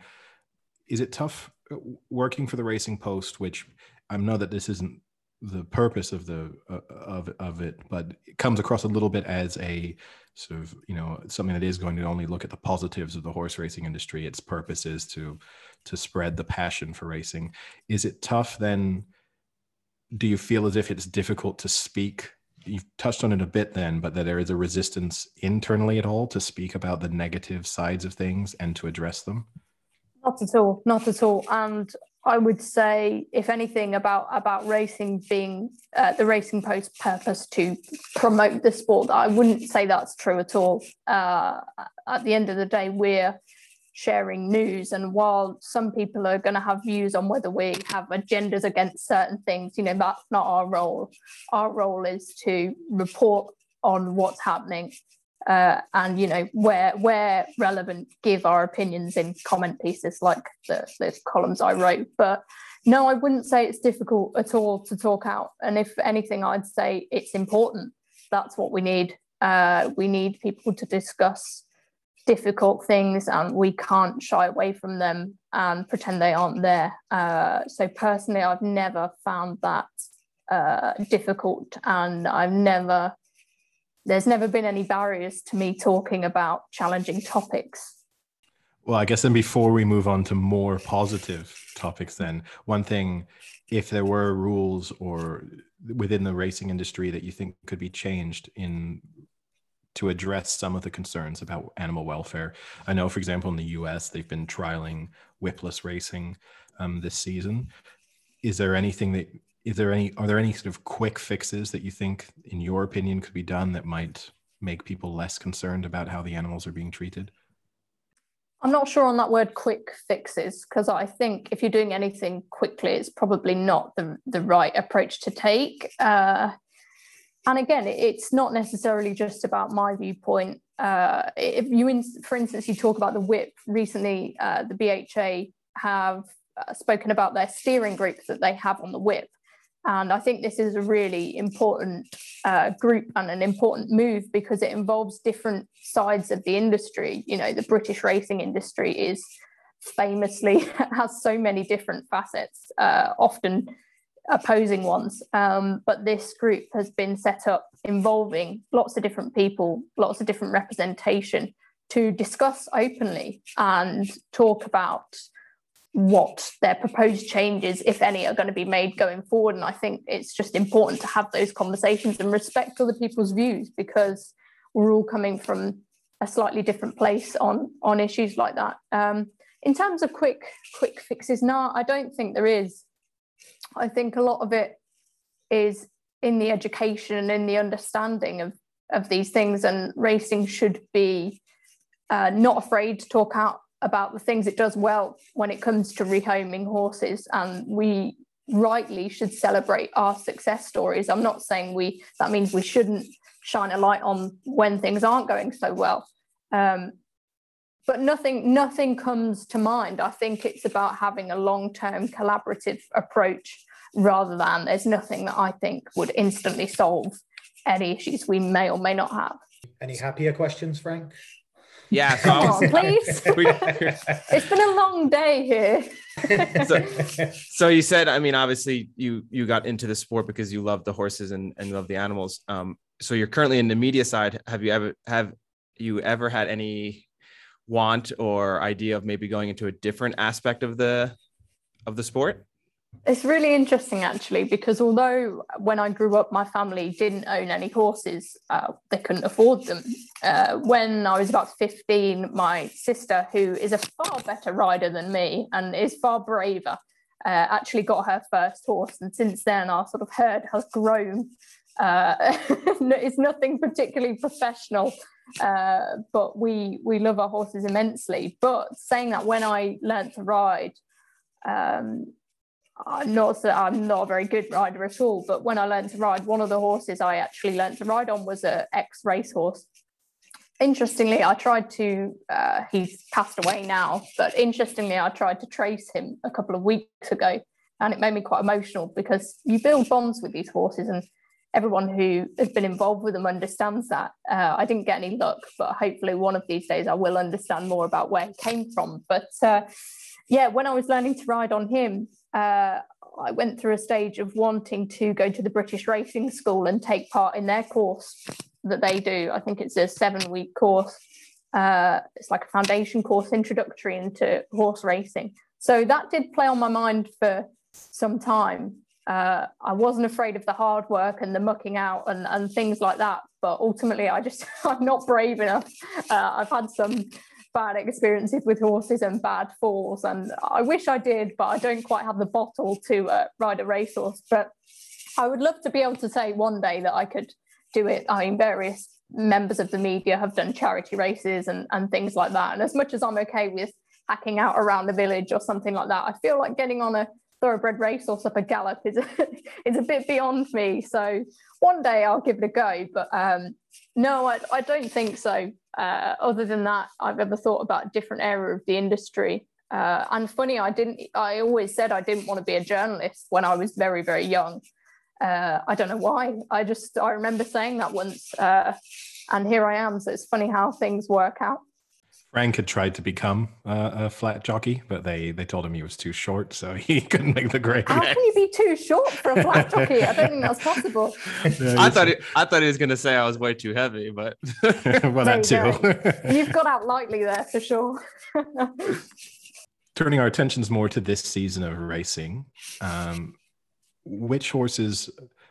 Is it tough uh, working for the Racing Post, which I know that this isn't the purpose of the uh, of of it, but it comes across a little bit as a sort of you know something that is going to only look at the positives of the horse racing industry. Its purpose is to to spread the passion for racing. Is it tough then? Do you feel as if it's difficult to speak? You've touched on it a bit then but that there is a resistance internally at all to speak about the negative sides of things and to address them? Not at all not at all. And i would say if anything about about racing being uh, the racing post purpose to promote the sport i wouldn't say that's true at all. Uh, at the end of the day we're sharing news. And while some people are going to have views on whether we have agendas against certain things, you know, that's not our role. Our role is to report on what's happening uh, and you know where where relevant give our opinions in comment pieces like the, the columns i wrote but no i wouldn't say it's difficult at all to talk out and if anything i'd say it's important that's what we need uh, we need people to discuss difficult things and we can't shy away from them and pretend they aren't there. Uh, so personally, I've never found that uh, difficult and I've never, there's never been any barriers to me talking about challenging topics. Well, I guess then before we move on to more positive topics, then one thing, if there were rules or within the racing industry that you think could be changed in to address some of the concerns about animal welfare. I know, for example, in the US, they've been trialing whipless racing um, this season. Is there anything that is there any are there any sort of quick fixes that you think, in your opinion, could be done that might make people less concerned about how the animals are being treated? I'm not sure on that word quick fixes because I think if you're doing anything quickly, it's probably not the, the right approach to take. Uh, and again, it's not necessarily just about my viewpoint. Uh, if you, in, for instance, you talk about the whip recently, uh, the BHA have uh, spoken about their steering groups that they have on the whip. And I think this is a really important uh, group and an important move because it involves different sides of the industry. You know, the British racing industry is famously [LAUGHS] has so many different facets, uh, often opposing ones. Um, but this group has been set up involving lots of different people, lots of different representation to discuss openly and talk about what their proposed changes, if any, are going to be made going forward. And I think it's just important to have those conversations and respect other people's views because we're all coming from a slightly different place on on issues like that. Um, in terms of quick quick fixes, no, I don't think there is. I think a lot of it is in the education and in the understanding of of these things, and racing should be uh, not afraid to talk out about the things it does well when it comes to rehoming horses, and we rightly should celebrate our success stories. I'm not saying we that means we shouldn't shine a light on when things aren't going so well. Um, but nothing nothing comes to mind. I think it's about having a long-term collaborative approach rather than there's nothing that I think would instantly solve any issues we may or may not have. Any happier questions, Frank? Yeah, so Come was- on, please. [LAUGHS] [LAUGHS] It's been a long day here. [LAUGHS] So- so you said, I mean, obviously you you got into the sport because you love the horses and and love the animals. Um, so you're currently in the media side. Have you ever have you ever had any want or idea of maybe going into a different aspect of the of the sport? It's really interesting, actually, because although when I grew up, my family didn't own any horses, uh, they couldn't afford them. Uh, when I was about 15, my sister, who is a far better rider than me and is far braver, uh, actually got her first horse. And since then, our sort of herd has grown. Uh, [LAUGHS] it's nothing particularly professional, uh, but we we love our horses immensely. But saying that, when I learned to ride, um, I'm not I'm not a very good rider at all. But when I learned to ride, one of the horses I actually learned to ride on was a ex racehorse. Interestingly, I tried to. Uh, he's passed away now, but interestingly, I tried to trace him a couple of weeks ago, and it made me quite emotional because you build bonds with these horses, and everyone who has been involved with them understands that. Uh, I didn't get any luck, but hopefully one of these days I will understand more about where he came from. But uh, yeah, when I was learning to ride on him, uh, I went through a stage of wanting to go to the British Racing School and take part in their course that they do. I think it's a seven week course. Uh, it's like a foundation course introductory into horse racing. So that did play on my mind for some time. Uh, I wasn't afraid of the hard work and the mucking out and, and things like that. But ultimately, I just, [LAUGHS] I'm not brave enough. Uh, I've had some bad experiences with horses and bad falls. And I wish I did, but I don't quite have the bottle to uh, ride a racehorse. But I would love to be able to say one day that I could do it. I mean, various members of the media have done charity races and, and things like that. And as much as I'm okay with hacking out around the village or something like that, I feel like getting on a thoroughbred racehorse up a gallop is a, [LAUGHS] is a bit beyond me. So one day I'll give it a go. But um, no, I, I don't think so. Uh, other than that, I've ever thought about a different area of the industry. Uh, and funny, I didn't. I always said I didn't want to be a journalist when I was very, very young. Uh, I don't know why. I just I remember saying that once, uh, and here I am. So it's funny how things work out. Frank had tried to become uh, a flat jockey, but they they told him he was too short, so [LAUGHS] he couldn't make the grade. How can you be too short for a flat jockey? I don't think that's possible. [LAUGHS] I thought it, I thought he was gonna say I was way too heavy, but [LAUGHS] well, that There too. You've got out lightly there for sure. Turning our attentions more to this season of racing, um, which horses?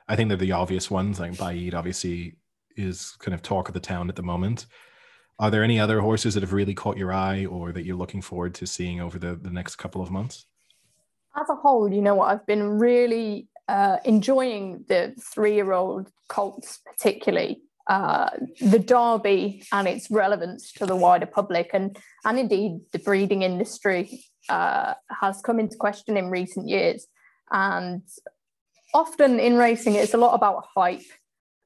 I think they're the obvious ones. Like Baaeed, obviously, is kind of talk of the town at the moment. Are there any other horses that have really caught your eye, or that you're looking forward to seeing over the, the next couple of months? As a whole, you know what? I've been really uh, enjoying the three-year-old colts, particularly uh, the Derby and its relevance to the wider public, and and indeed the breeding industry uh, has come into question in recent years. And often in racing, it's a lot about hype.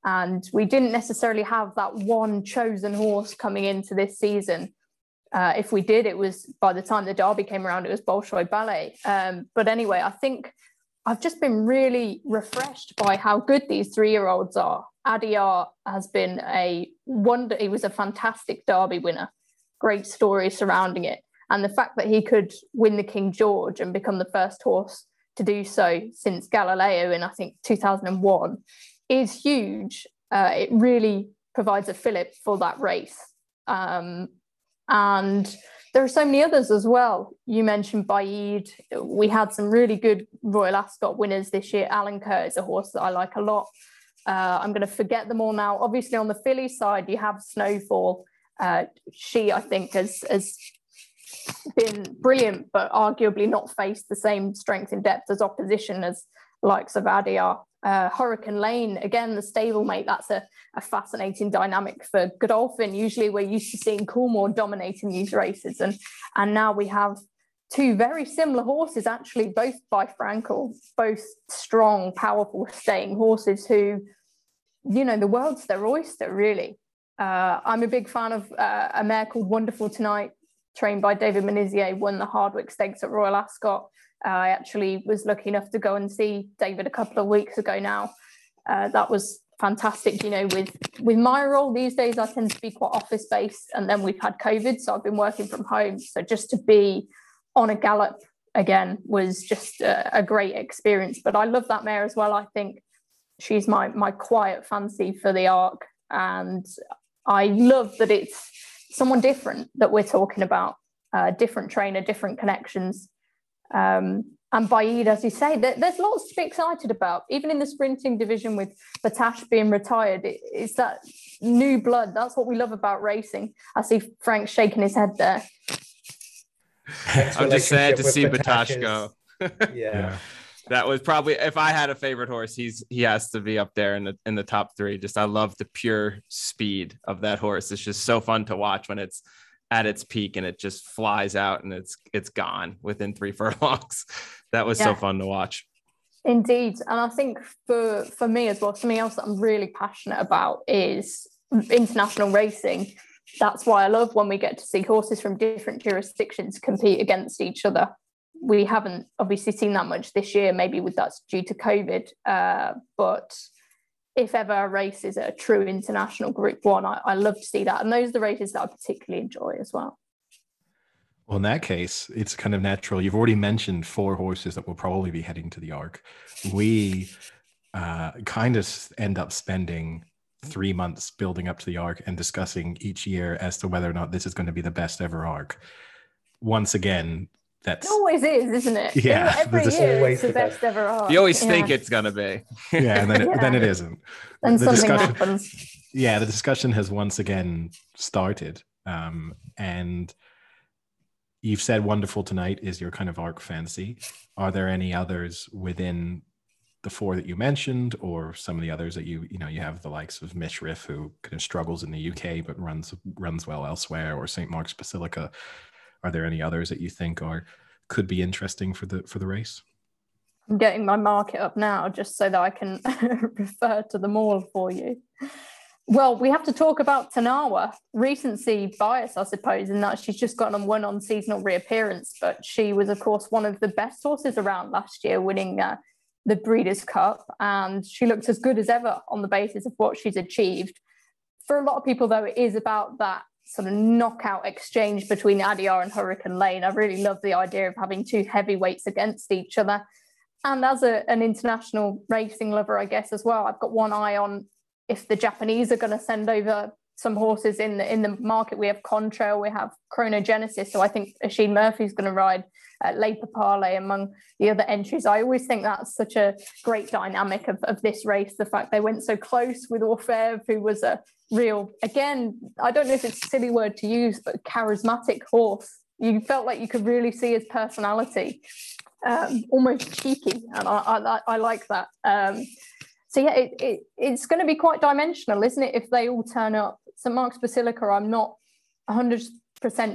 And we didn't necessarily have that one chosen horse coming into this season. Uh, if we did, it was by the time the Derby came around, it was Bolshoi Ballet. Um, but anyway, I think I've just been really refreshed by how good these three-year-olds are. Adayar has been a wonder. He was a fantastic Derby winner. Great story surrounding it, and the fact that he could win the King George and become the first horse to do so since Galileo in I think 2001 is huge. Uh, it really provides a fillip for that race. Um, and there are so many others as well. You mentioned Baaeed. We had some really good Royal Ascot winners this year. Alenquer is a horse that I like a lot. Uh, I'm going to forget them all now. Obviously, on the filly side, you have Snowfall. Uh, she, I think, has, has been brilliant, but arguably not faced the same strength in depth as opposition as likes of Adayar. Uh, Hurricane Lane, again, the stablemate, that's a, a fascinating dynamic for Godolphin. Usually we're used to seeing Coolmore dominating these races. And, and now we have two very similar horses, actually, both by Frankel, both strong, powerful, staying horses who, you know, the world's their oyster, really. Uh, I'm a big fan of uh, a mare called Wonderful Tonight, trained by David Menuisier, won the Hardwick Stakes at Royal Ascot. I actually was lucky enough to go and see David a couple of weeks ago now. Uh, that was fantastic. You know, with with my role these days, I tend to be quite office based, and then we've had COVID, so I've been working from home. So just to be on a gallop again was just a, a great experience. But I love that mare as well. I think she's my my quiet fancy for the arc, and I love that it's someone different that we're talking about. Uh, different trainer, different connections. Um, and Baaeed, as you say, there, there's lots to be excited about. Even in the sprinting division with Battaash being retired, it, it's that new blood. That's what we love about racing. I see Frank shaking his head there. I'm just sad to see Battaash go. [LAUGHS] yeah. yeah. That was probably if I had a favorite horse, he's he has to be up there in the in the top three. Just I love the pure speed of that horse. It's just so fun to watch when it's at its peak and it just flies out and it's it's gone within three [LAUGHS] furlongs. That was yeah. so fun to watch. Indeed, and I think for for me as well, something else that I'm really passionate about is international racing that's why I love when we get to see horses from different jurisdictions compete against each other. We haven't obviously seen that much this year, maybe with that's due to COVID. Uh, but if ever a race is a true international Group One, I, I love to see that, and those are the races that I particularly enjoy as well. Well, in that case, it's kind of natural. You've already mentioned four horses that will probably be heading to the Arc. We uh, kind of end up spending three months building up to the arc and discussing each year as to whether or not this is going to be the best ever arc. Once again, that's it always is, isn't it? Yeah, every year it's the best ever arc. You always yeah. think it's gonna be. yeah, and then it, yeah. [LAUGHS] then it isn't. And the something happens. Yeah, the discussion has once again started, um, and you've said "Wonderful Tonight" is your kind of arc fancy. Are there any others within the four that you mentioned, or some of the others that you you know you have the likes of Mishrif, who kind of struggles in the UK but runs runs well elsewhere, or St Mark's Basilica. Are there any others that you think are could be interesting for the for the race? I'm getting my market up now just so that I can [LAUGHS] refer to them all for you. Well, we have to talk about Tarnawa. Recency bias, I suppose, in that she's just gotten on one on seasonal reappearance, but she was, of course, one of the best horses around last year, winning uh, the Breeders' Cup, and she looks as good as ever on the basis of what she's achieved. For a lot of people, though, it is about that sort of knockout exchange between Adayar and Hurricane Lane. I really love the idea of having two heavyweights against each other. And as a, an international racing lover, I guess as well, I've got one eye on if the Japanese are going to send over some horses in the in the market. We have Contrail, we have Chrono Genesis, so I think Oisin Murphy's going to ride uh, Lei Papale among the other entries. I always think that's such a great dynamic of, of this race. The fact they went so close with Orfèvre, who was a real, again, I don't know if it's a silly word to use, but charismatic horse. You felt like you could really see his personality, um, almost cheeky, and I, I, I like that. Um, so yeah, it, it, it's going to be quite dimensional, isn't it? If they all turn up, St Mark's Basilica, I'm not 100%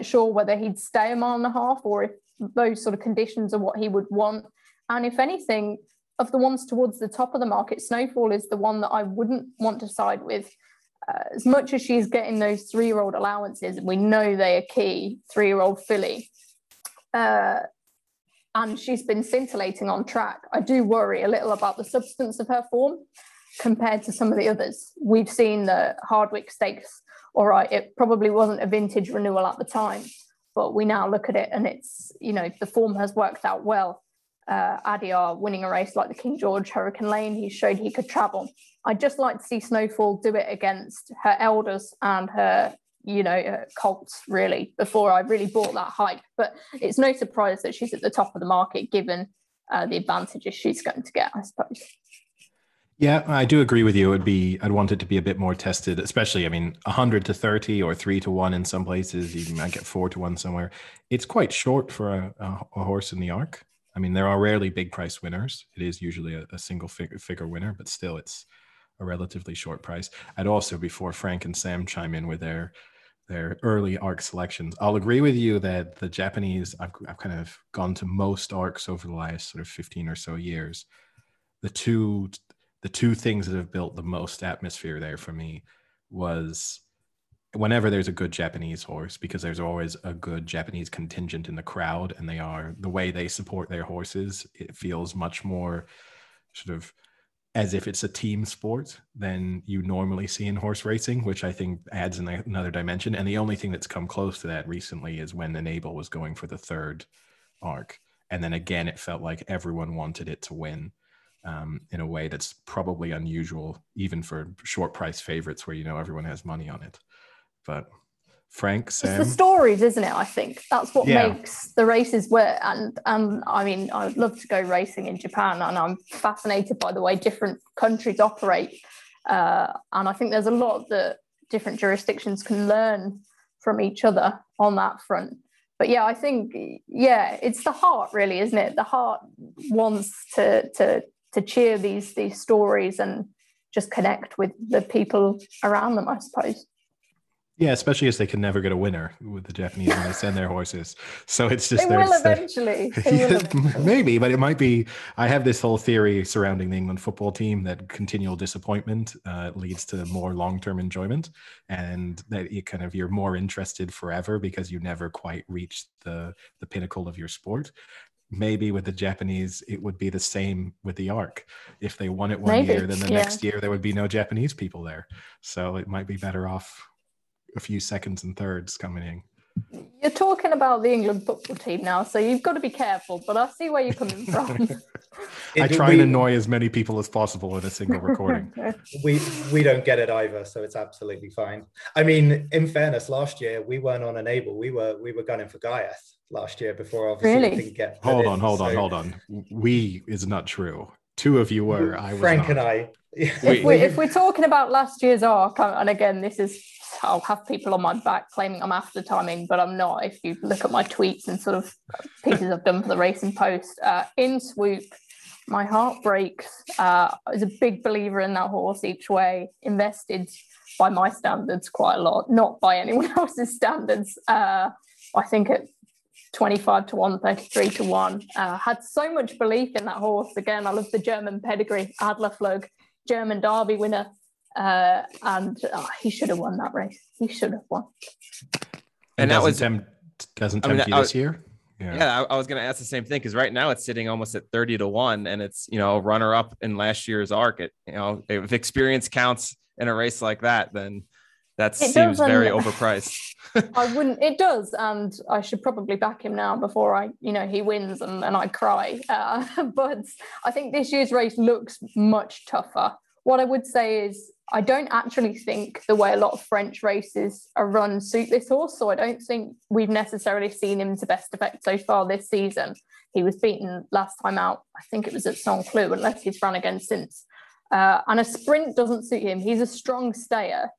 sure whether he'd stay a mile and a half or if those sort of conditions are what he would want. And if anything, of the ones towards the top of the market, Snowfall is the one that I wouldn't want to side with. Uh, as much as she's getting those three year old allowances, and we know they are key, three year old filly. Uh, and she's been scintillating on track. I do worry a little about the substance of her form compared to some of the others. We've seen the Hardwick Stakes, all right, it probably wasn't a vintage renewal at the time, but we now look at it and it's, you know, the form has worked out well. Uh, Adayar winning a race like the King George Hurricane Lane, he showed he could travel. I'd just like to see Snowfall do it against her elders and her you know, colts really before I really bought that hype. But it's no surprise that she's at the top of the market given uh, the advantages she's going to get, I suppose. Yeah, I do agree with you. It would be I'd want it to be a bit more tested, especially I mean, hundred to thirty or three to one in some places. You might get four to one somewhere. It's quite short for a, a, horse in the Arc. I mean, there are rarely big price winners. It is usually a, a single figure, figure winner, but still, it's a relatively short price. I'd also, before Frank and Sam chime in with their their early arc selections, I'll agree with you that the Japanese. I've I've kind of gone to most arcs over the last sort of fifteen or so years. The two the two things that have built the most atmosphere there for me was whenever there's a good Japanese horse, because there's always a good Japanese contingent in the crowd, and they are the way they support their horses, it feels much more sort of as if it's a team sport than you normally see in horse racing, which I think adds another dimension. And the only thing that's come close to that recently is when Enable was going for the third arc. And then again, it felt like everyone wanted it to win um, in a way that's probably unusual, even for short price favorites where you know everyone has money on it. But Frank, Sam, it's the stories, isn't it? I think that's what yeah. makes the races work. And and I mean, I'd love to go racing in Japan, and I'm fascinated by the way different countries operate. Uh, and I think there's a lot that different jurisdictions can learn from each other on that front. But yeah, I think yeah, it's the heart, really, isn't it? The heart wants to to to cheer these these stories and just connect with the people around them, I suppose. Yeah, especially as they can never get a winner with the Japanese when they send their horses. So it's just they will eventually. [LAUGHS] They will eventually. maybe, but it might be. I have this whole theory surrounding the England football team that continual disappointment uh, leads to more long-term enjoyment, and that you kind of you're more interested forever because you never quite reach the the pinnacle of your sport maybe with the Japanese, it would be the same with the Arc. If they won it one maybe, year, then the yeah. next year there would be no Japanese people there. So it might be better off a few seconds and thirds coming in. You're talking about the England football team now, so you've got to be careful. But I see where you're coming [LAUGHS] from. I try we, and annoy as many people as possible in a single recording. [LAUGHS] we we don't get it either, so it's absolutely fine. I mean, in fairness, last year we weren't on enable. We were we were gunning for Ghaiyyath last year before obviously really? didn't get. Hold on, in, hold so. on, hold on. We is not true. Two of you were. I was Frank not. and I. [LAUGHS] if, we, if we're talking about last year's arc, and again, this is I'll have people on my back claiming I'm after timing, but I'm not. If you look at my tweets and sort of pieces I've done for the Racing Post, uh, in swoop, my heart breaks. Uh, I was a big believer in that horse each way, invested by my standards quite a lot, not by anyone [LAUGHS] else's standards. Uh, I think at 25 to 1, 33 to 1. Uh, had so much belief in that horse. Again, I love the German pedigree, Adlerflug, German Derby winner. Uh, and uh, he should have won that race. He should have won. And that was tempt, doesn't tempt I mean, you this year. Yeah, yeah I, I, was going to ask the same thing because right now it's sitting almost at 30 to 1 and it's, you know, runner up in last year's arc. It, you know, if experience counts in a race like that, then that it seems very overpriced. [LAUGHS] I wouldn't. It does, and I should probably back him now before I, you know, he wins and, and I cry. Uh, [LAUGHS] but I think this year's race looks much tougher. What I would say is I don't actually think the way a lot of French races are run suit this horse. So I don't think we've necessarily seen him to best effect so far this season. He was beaten last time out. I think it was at Saint Cloud, unless he's run again since. Uh, and a sprint doesn't suit him. He's a strong stayer.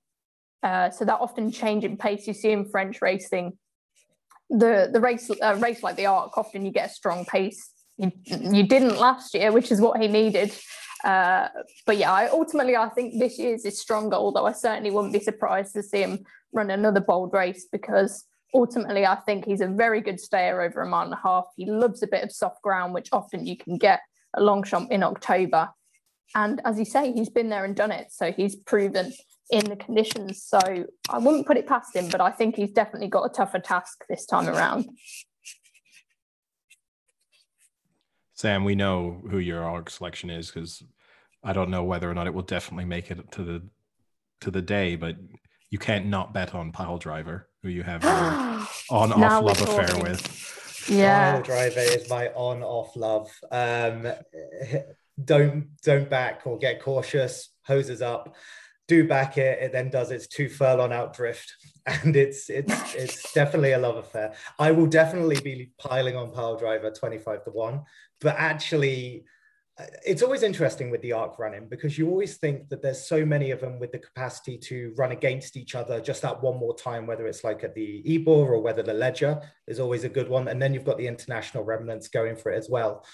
Uh, so that often change in pace you see in French racing. The the race uh, race like the Arc, often you get a strong pace. You, you didn't last year, which is what he needed. Uh, but yeah, I, ultimately I think this year's is stronger. Although I certainly wouldn't be surprised to see him run another bold race because ultimately I think he's a very good stayer over a mile and a half. He loves a bit of soft ground, which often you can get a Longchamp in October. And as you say, he's been there and done it. So he's proven in the conditions. So I wouldn't put it past him, but I think he's definitely got a tougher task this time around. Sam, we know who your ARC selection is because I don't know whether or not it will definitely make it to the to the day, but you can't not bet on Pyledriver, who you have [GASPS] on off love affair with. Yeah, Pyledriver is my on off love. Um, don't don't back or get cautious. Hoses up do back it. It then does its two furlong out drift, [LAUGHS] and it's it's it's definitely a love affair. I will definitely be piling on Pyledriver twenty five to one, but actually uh, it's always interesting with the arc running because you always think that there's so many of them with the capacity to run against each other just that one more time, whether it's like at the Ebor or whether the Leger is always a good one. And then you've got the international remnants going for it as well.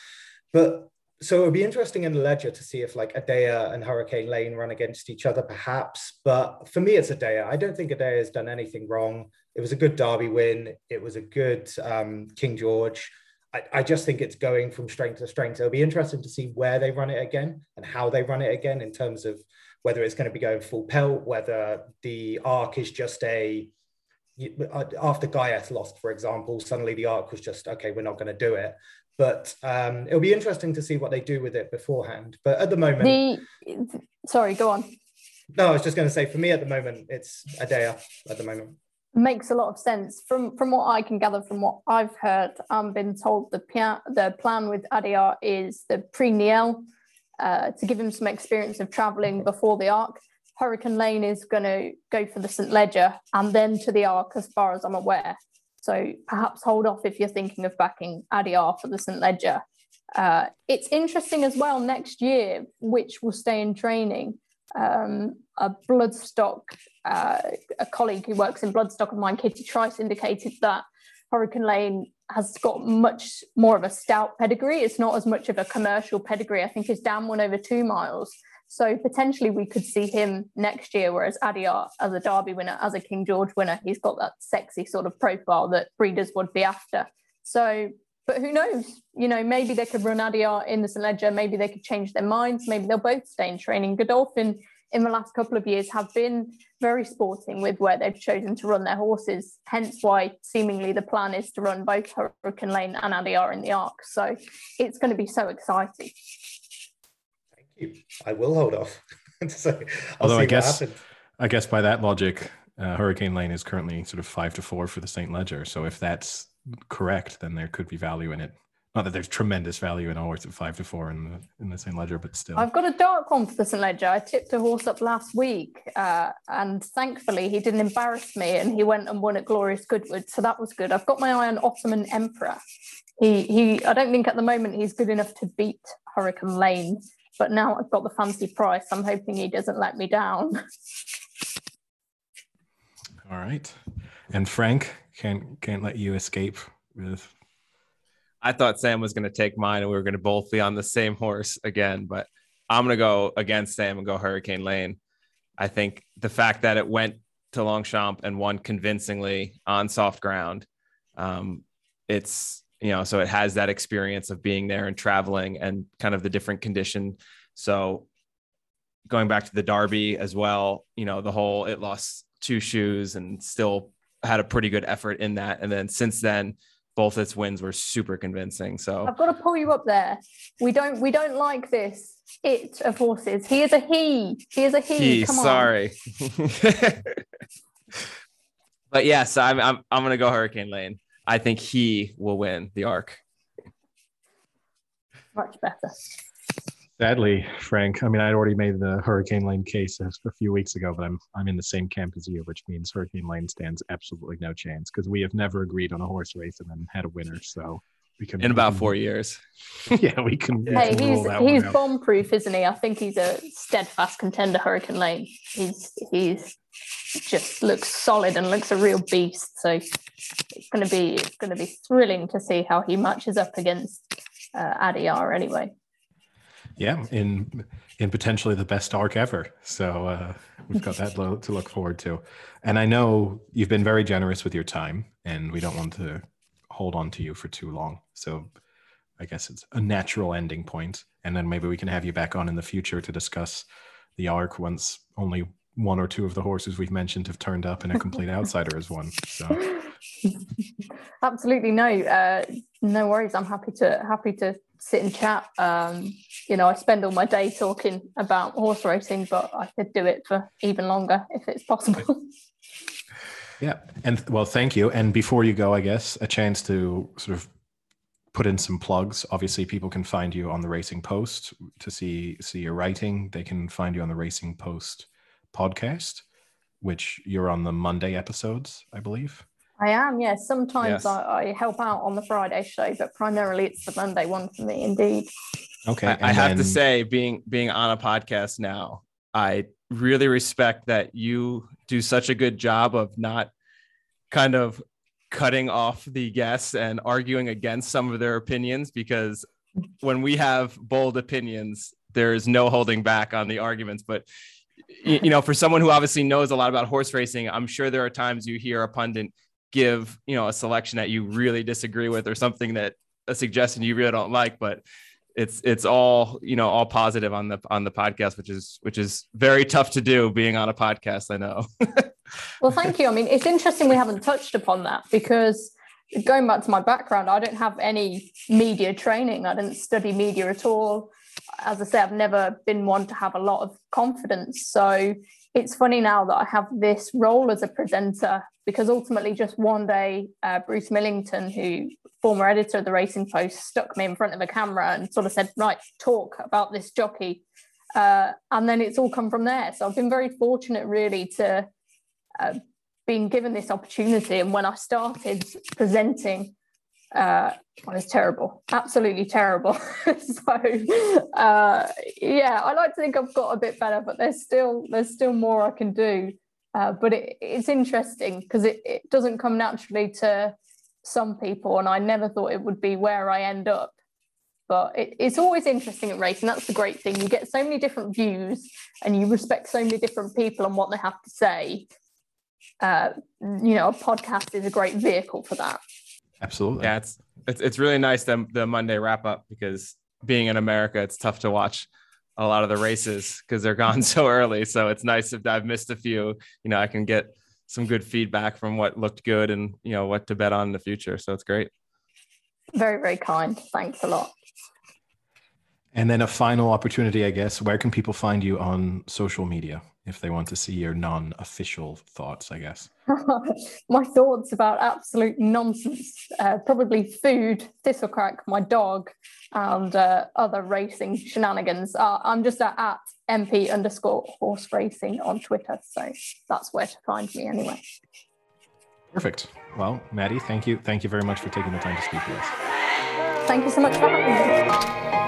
But so it would be interesting in the Leger to see if like Adayar and Hurricane Lane run against each other, perhaps. But for me, it's Adayar. I don't think Adayar has done anything wrong. It was a good Derby win. It was a good um, King George. I, I, just think it's going from strength to strength. It'll be interesting to see where they run it again and how they run it again in terms of whether it's going to be going full pelt, whether the arc is just a uh, after Ghaiyyath lost, for example, suddenly the arc was just okay, we're not going to do it. But um, it'll be interesting to see what they do with it beforehand. But at the moment, the sorry, go on. No, I was just going to say for me at the moment, it's Adayar at the moment makes a lot of sense from from what I can gather from what I've heard. I'm been told the pia- the plan with Adayar is the Prix Niel uh, to give him some experience of traveling before the Arc. Hurricane Lane is going to go for the St Leger and then to the Arc, as far as I'm aware. So perhaps hold off if you're thinking of backing Adayar for the St Leger. Uh, it's interesting as well next year, which will stay in training. Um, a bloodstock, uh, a colleague who works in bloodstock of mine, Katie Trice, indicated that Hurricane Lane has got much more of a stout pedigree. It's not as much of a commercial pedigree. I think his dam went over two miles. So potentially we could see him next year, whereas Adayar, as a Derby winner, as a King George winner, he's got that sexy sort of profile that breeders would be after. So, but who knows? You know, maybe they could run Adayar in the St. Leger. Maybe they could change their minds. Maybe they'll both stay in training. Godolphin in the last couple of years have been very sporting with where they've chosen to run their horses. Hence why seemingly the plan is to run both Hurricane Lane and Adayar in the Arc. So it's going to be so exciting. Thank you. I will hold off. [LAUGHS] so Although I guess, I guess by that logic, uh, Hurricane Lane is currently sort of five to four for the St. Leger. So if that's correct, then there could be value in it not that there's tremendous value in a horse at five to four in the in the St. Leger, but still. I've got a dark one for the St. Leger. I tipped a horse up last week, uh, and thankfully he didn't embarrass me, and he went and won at Glorious Goodwood, so that was good. I've got my eye on Ottoman Emperor. He he. I don't think at the moment he's good enough to beat Hurricane Lane, but now I've got the fancy price. I'm hoping he doesn't let me down. All right, and Frank can't can't let you escape with I thought Sam was going to take mine and we were going to both be on the same horse again, but I'm going to go against Sam and go Hurricane Lane. I think the fact that it went to Longchamp and won convincingly on soft ground, um, it's you know so it has that experience of being there and traveling and kind of the different condition. So going back to the Derby as well, you know the whole it lost two shoes and still had a pretty good effort in that, and then since then both its wins were super convincing. So I've got to pull you up there. We don't we don't like this it of horses. He is a he. He is a he. he Come sorry. [LAUGHS] but yes, I'm I'm I'm gonna go Hurricane Lane. I think he will win the arc. Much better. Sadly, Frank, I mean, I'd already made the Hurricane Lane case a few weeks ago, but I'm I'm in the same camp as you, which means Hurricane Lane stands absolutely no chance because we have never agreed on a horse race and then had a winner. So we can in about four years. [LAUGHS] yeah, we can. Hey, he's he's bomb proof, isn't he? I think he's a steadfast contender. Hurricane Lane. He's he's just looks solid and looks a real beast. So it's going to be it's going to be thrilling to see how he matches up against uh, Adayar anyway yeah, in in potentially the best arc ever. So uh, we've got that lo- to look forward to. And I know you've been very generous with your time, and we don't want to hold on to you for too long. So I guess it's a natural ending point. and then maybe we can have you back on in the future to discuss the arc once only one or two of the horses we've mentioned have turned up and a complete [LAUGHS] outsider has won. So [LAUGHS] absolutely no, uh, no worries. I'm happy to happy to sit and chat. Um, you know, I spend all my day talking about horse racing, but I could do it for even longer if it's possible. Yeah. And well, thank you. And before you go, I guess a chance to sort of put in some plugs. Obviously, people can find you on the Racing Post to see see your writing. They can find you on the Racing Post podcast, which you're on the Monday episodes, I believe. I am, yes. Sometimes Yes. I, I help out on the Friday show, but primarily it's the Monday one for me, indeed. Okay. I, I and have to say, being being on a podcast now, I really respect that you do such a good job of not kind of cutting off the guests and arguing against some of their opinions because when we have bold opinions, there is no holding back on the arguments. But you know, for someone who obviously knows a lot about horse racing, I'm sure there are times you hear a pundit give you know a selection that you really disagree with or something that a suggestion you really don't like, but it's it's all you know all positive on the on the podcast which is which is very tough to do being on a podcast i know [LAUGHS] Well, thank you. I mean, it's interesting we haven't touched upon that because going back to my background, I don't have any media training. I didn't study media at all. As I say, I've never been one to have a lot of confidence. So it's funny now that I have this role as a presenter because ultimately, just one day, uh, Bruce Millington, who former editor of the Racing Post, stuck me in front of a camera and sort of said, "Right, talk about this jockey." Uh, and then it's all come from there. So I've been very fortunate, really, to uh, being given this opportunity. And when I started presenting, uh, well, it's terrible, absolutely terrible. [LAUGHS] so uh, yeah, I like to think I've got a bit better, but there's still there's still more I can do. Uh, but it, it's interesting because it, it doesn't come naturally to some people, and I never thought it would be where I end up. But it, it's always interesting at racing. That's the great thing. You get so many different views, and you respect so many different people and what they have to say uh, you know, a podcast is a great vehicle for that. Absolutely. yeah it's it's, it's really nice the, the monday wrap up because being in america it's tough to watch a lot of the races because they're gone [LAUGHS] so early so it's nice if i've missed a few you know i can get some good feedback from what looked good and you know what to bet on in the future so it's great Very, very kind. Thanks a lot. And then a final opportunity, I guess. Where can people find you on social media if they want to see your non official thoughts, I guess? [LAUGHS] my thoughts about absolute nonsense, uh, probably food, thistlecrack, my dog, and uh, other racing shenanigans. Uh, I'm just at, at MP underscore horse racing on Twitter. So that's where to find me anyway. Perfect. Well, Maddy, thank you. Thank you very much for taking the time to speak to us. Thank you so much for having me.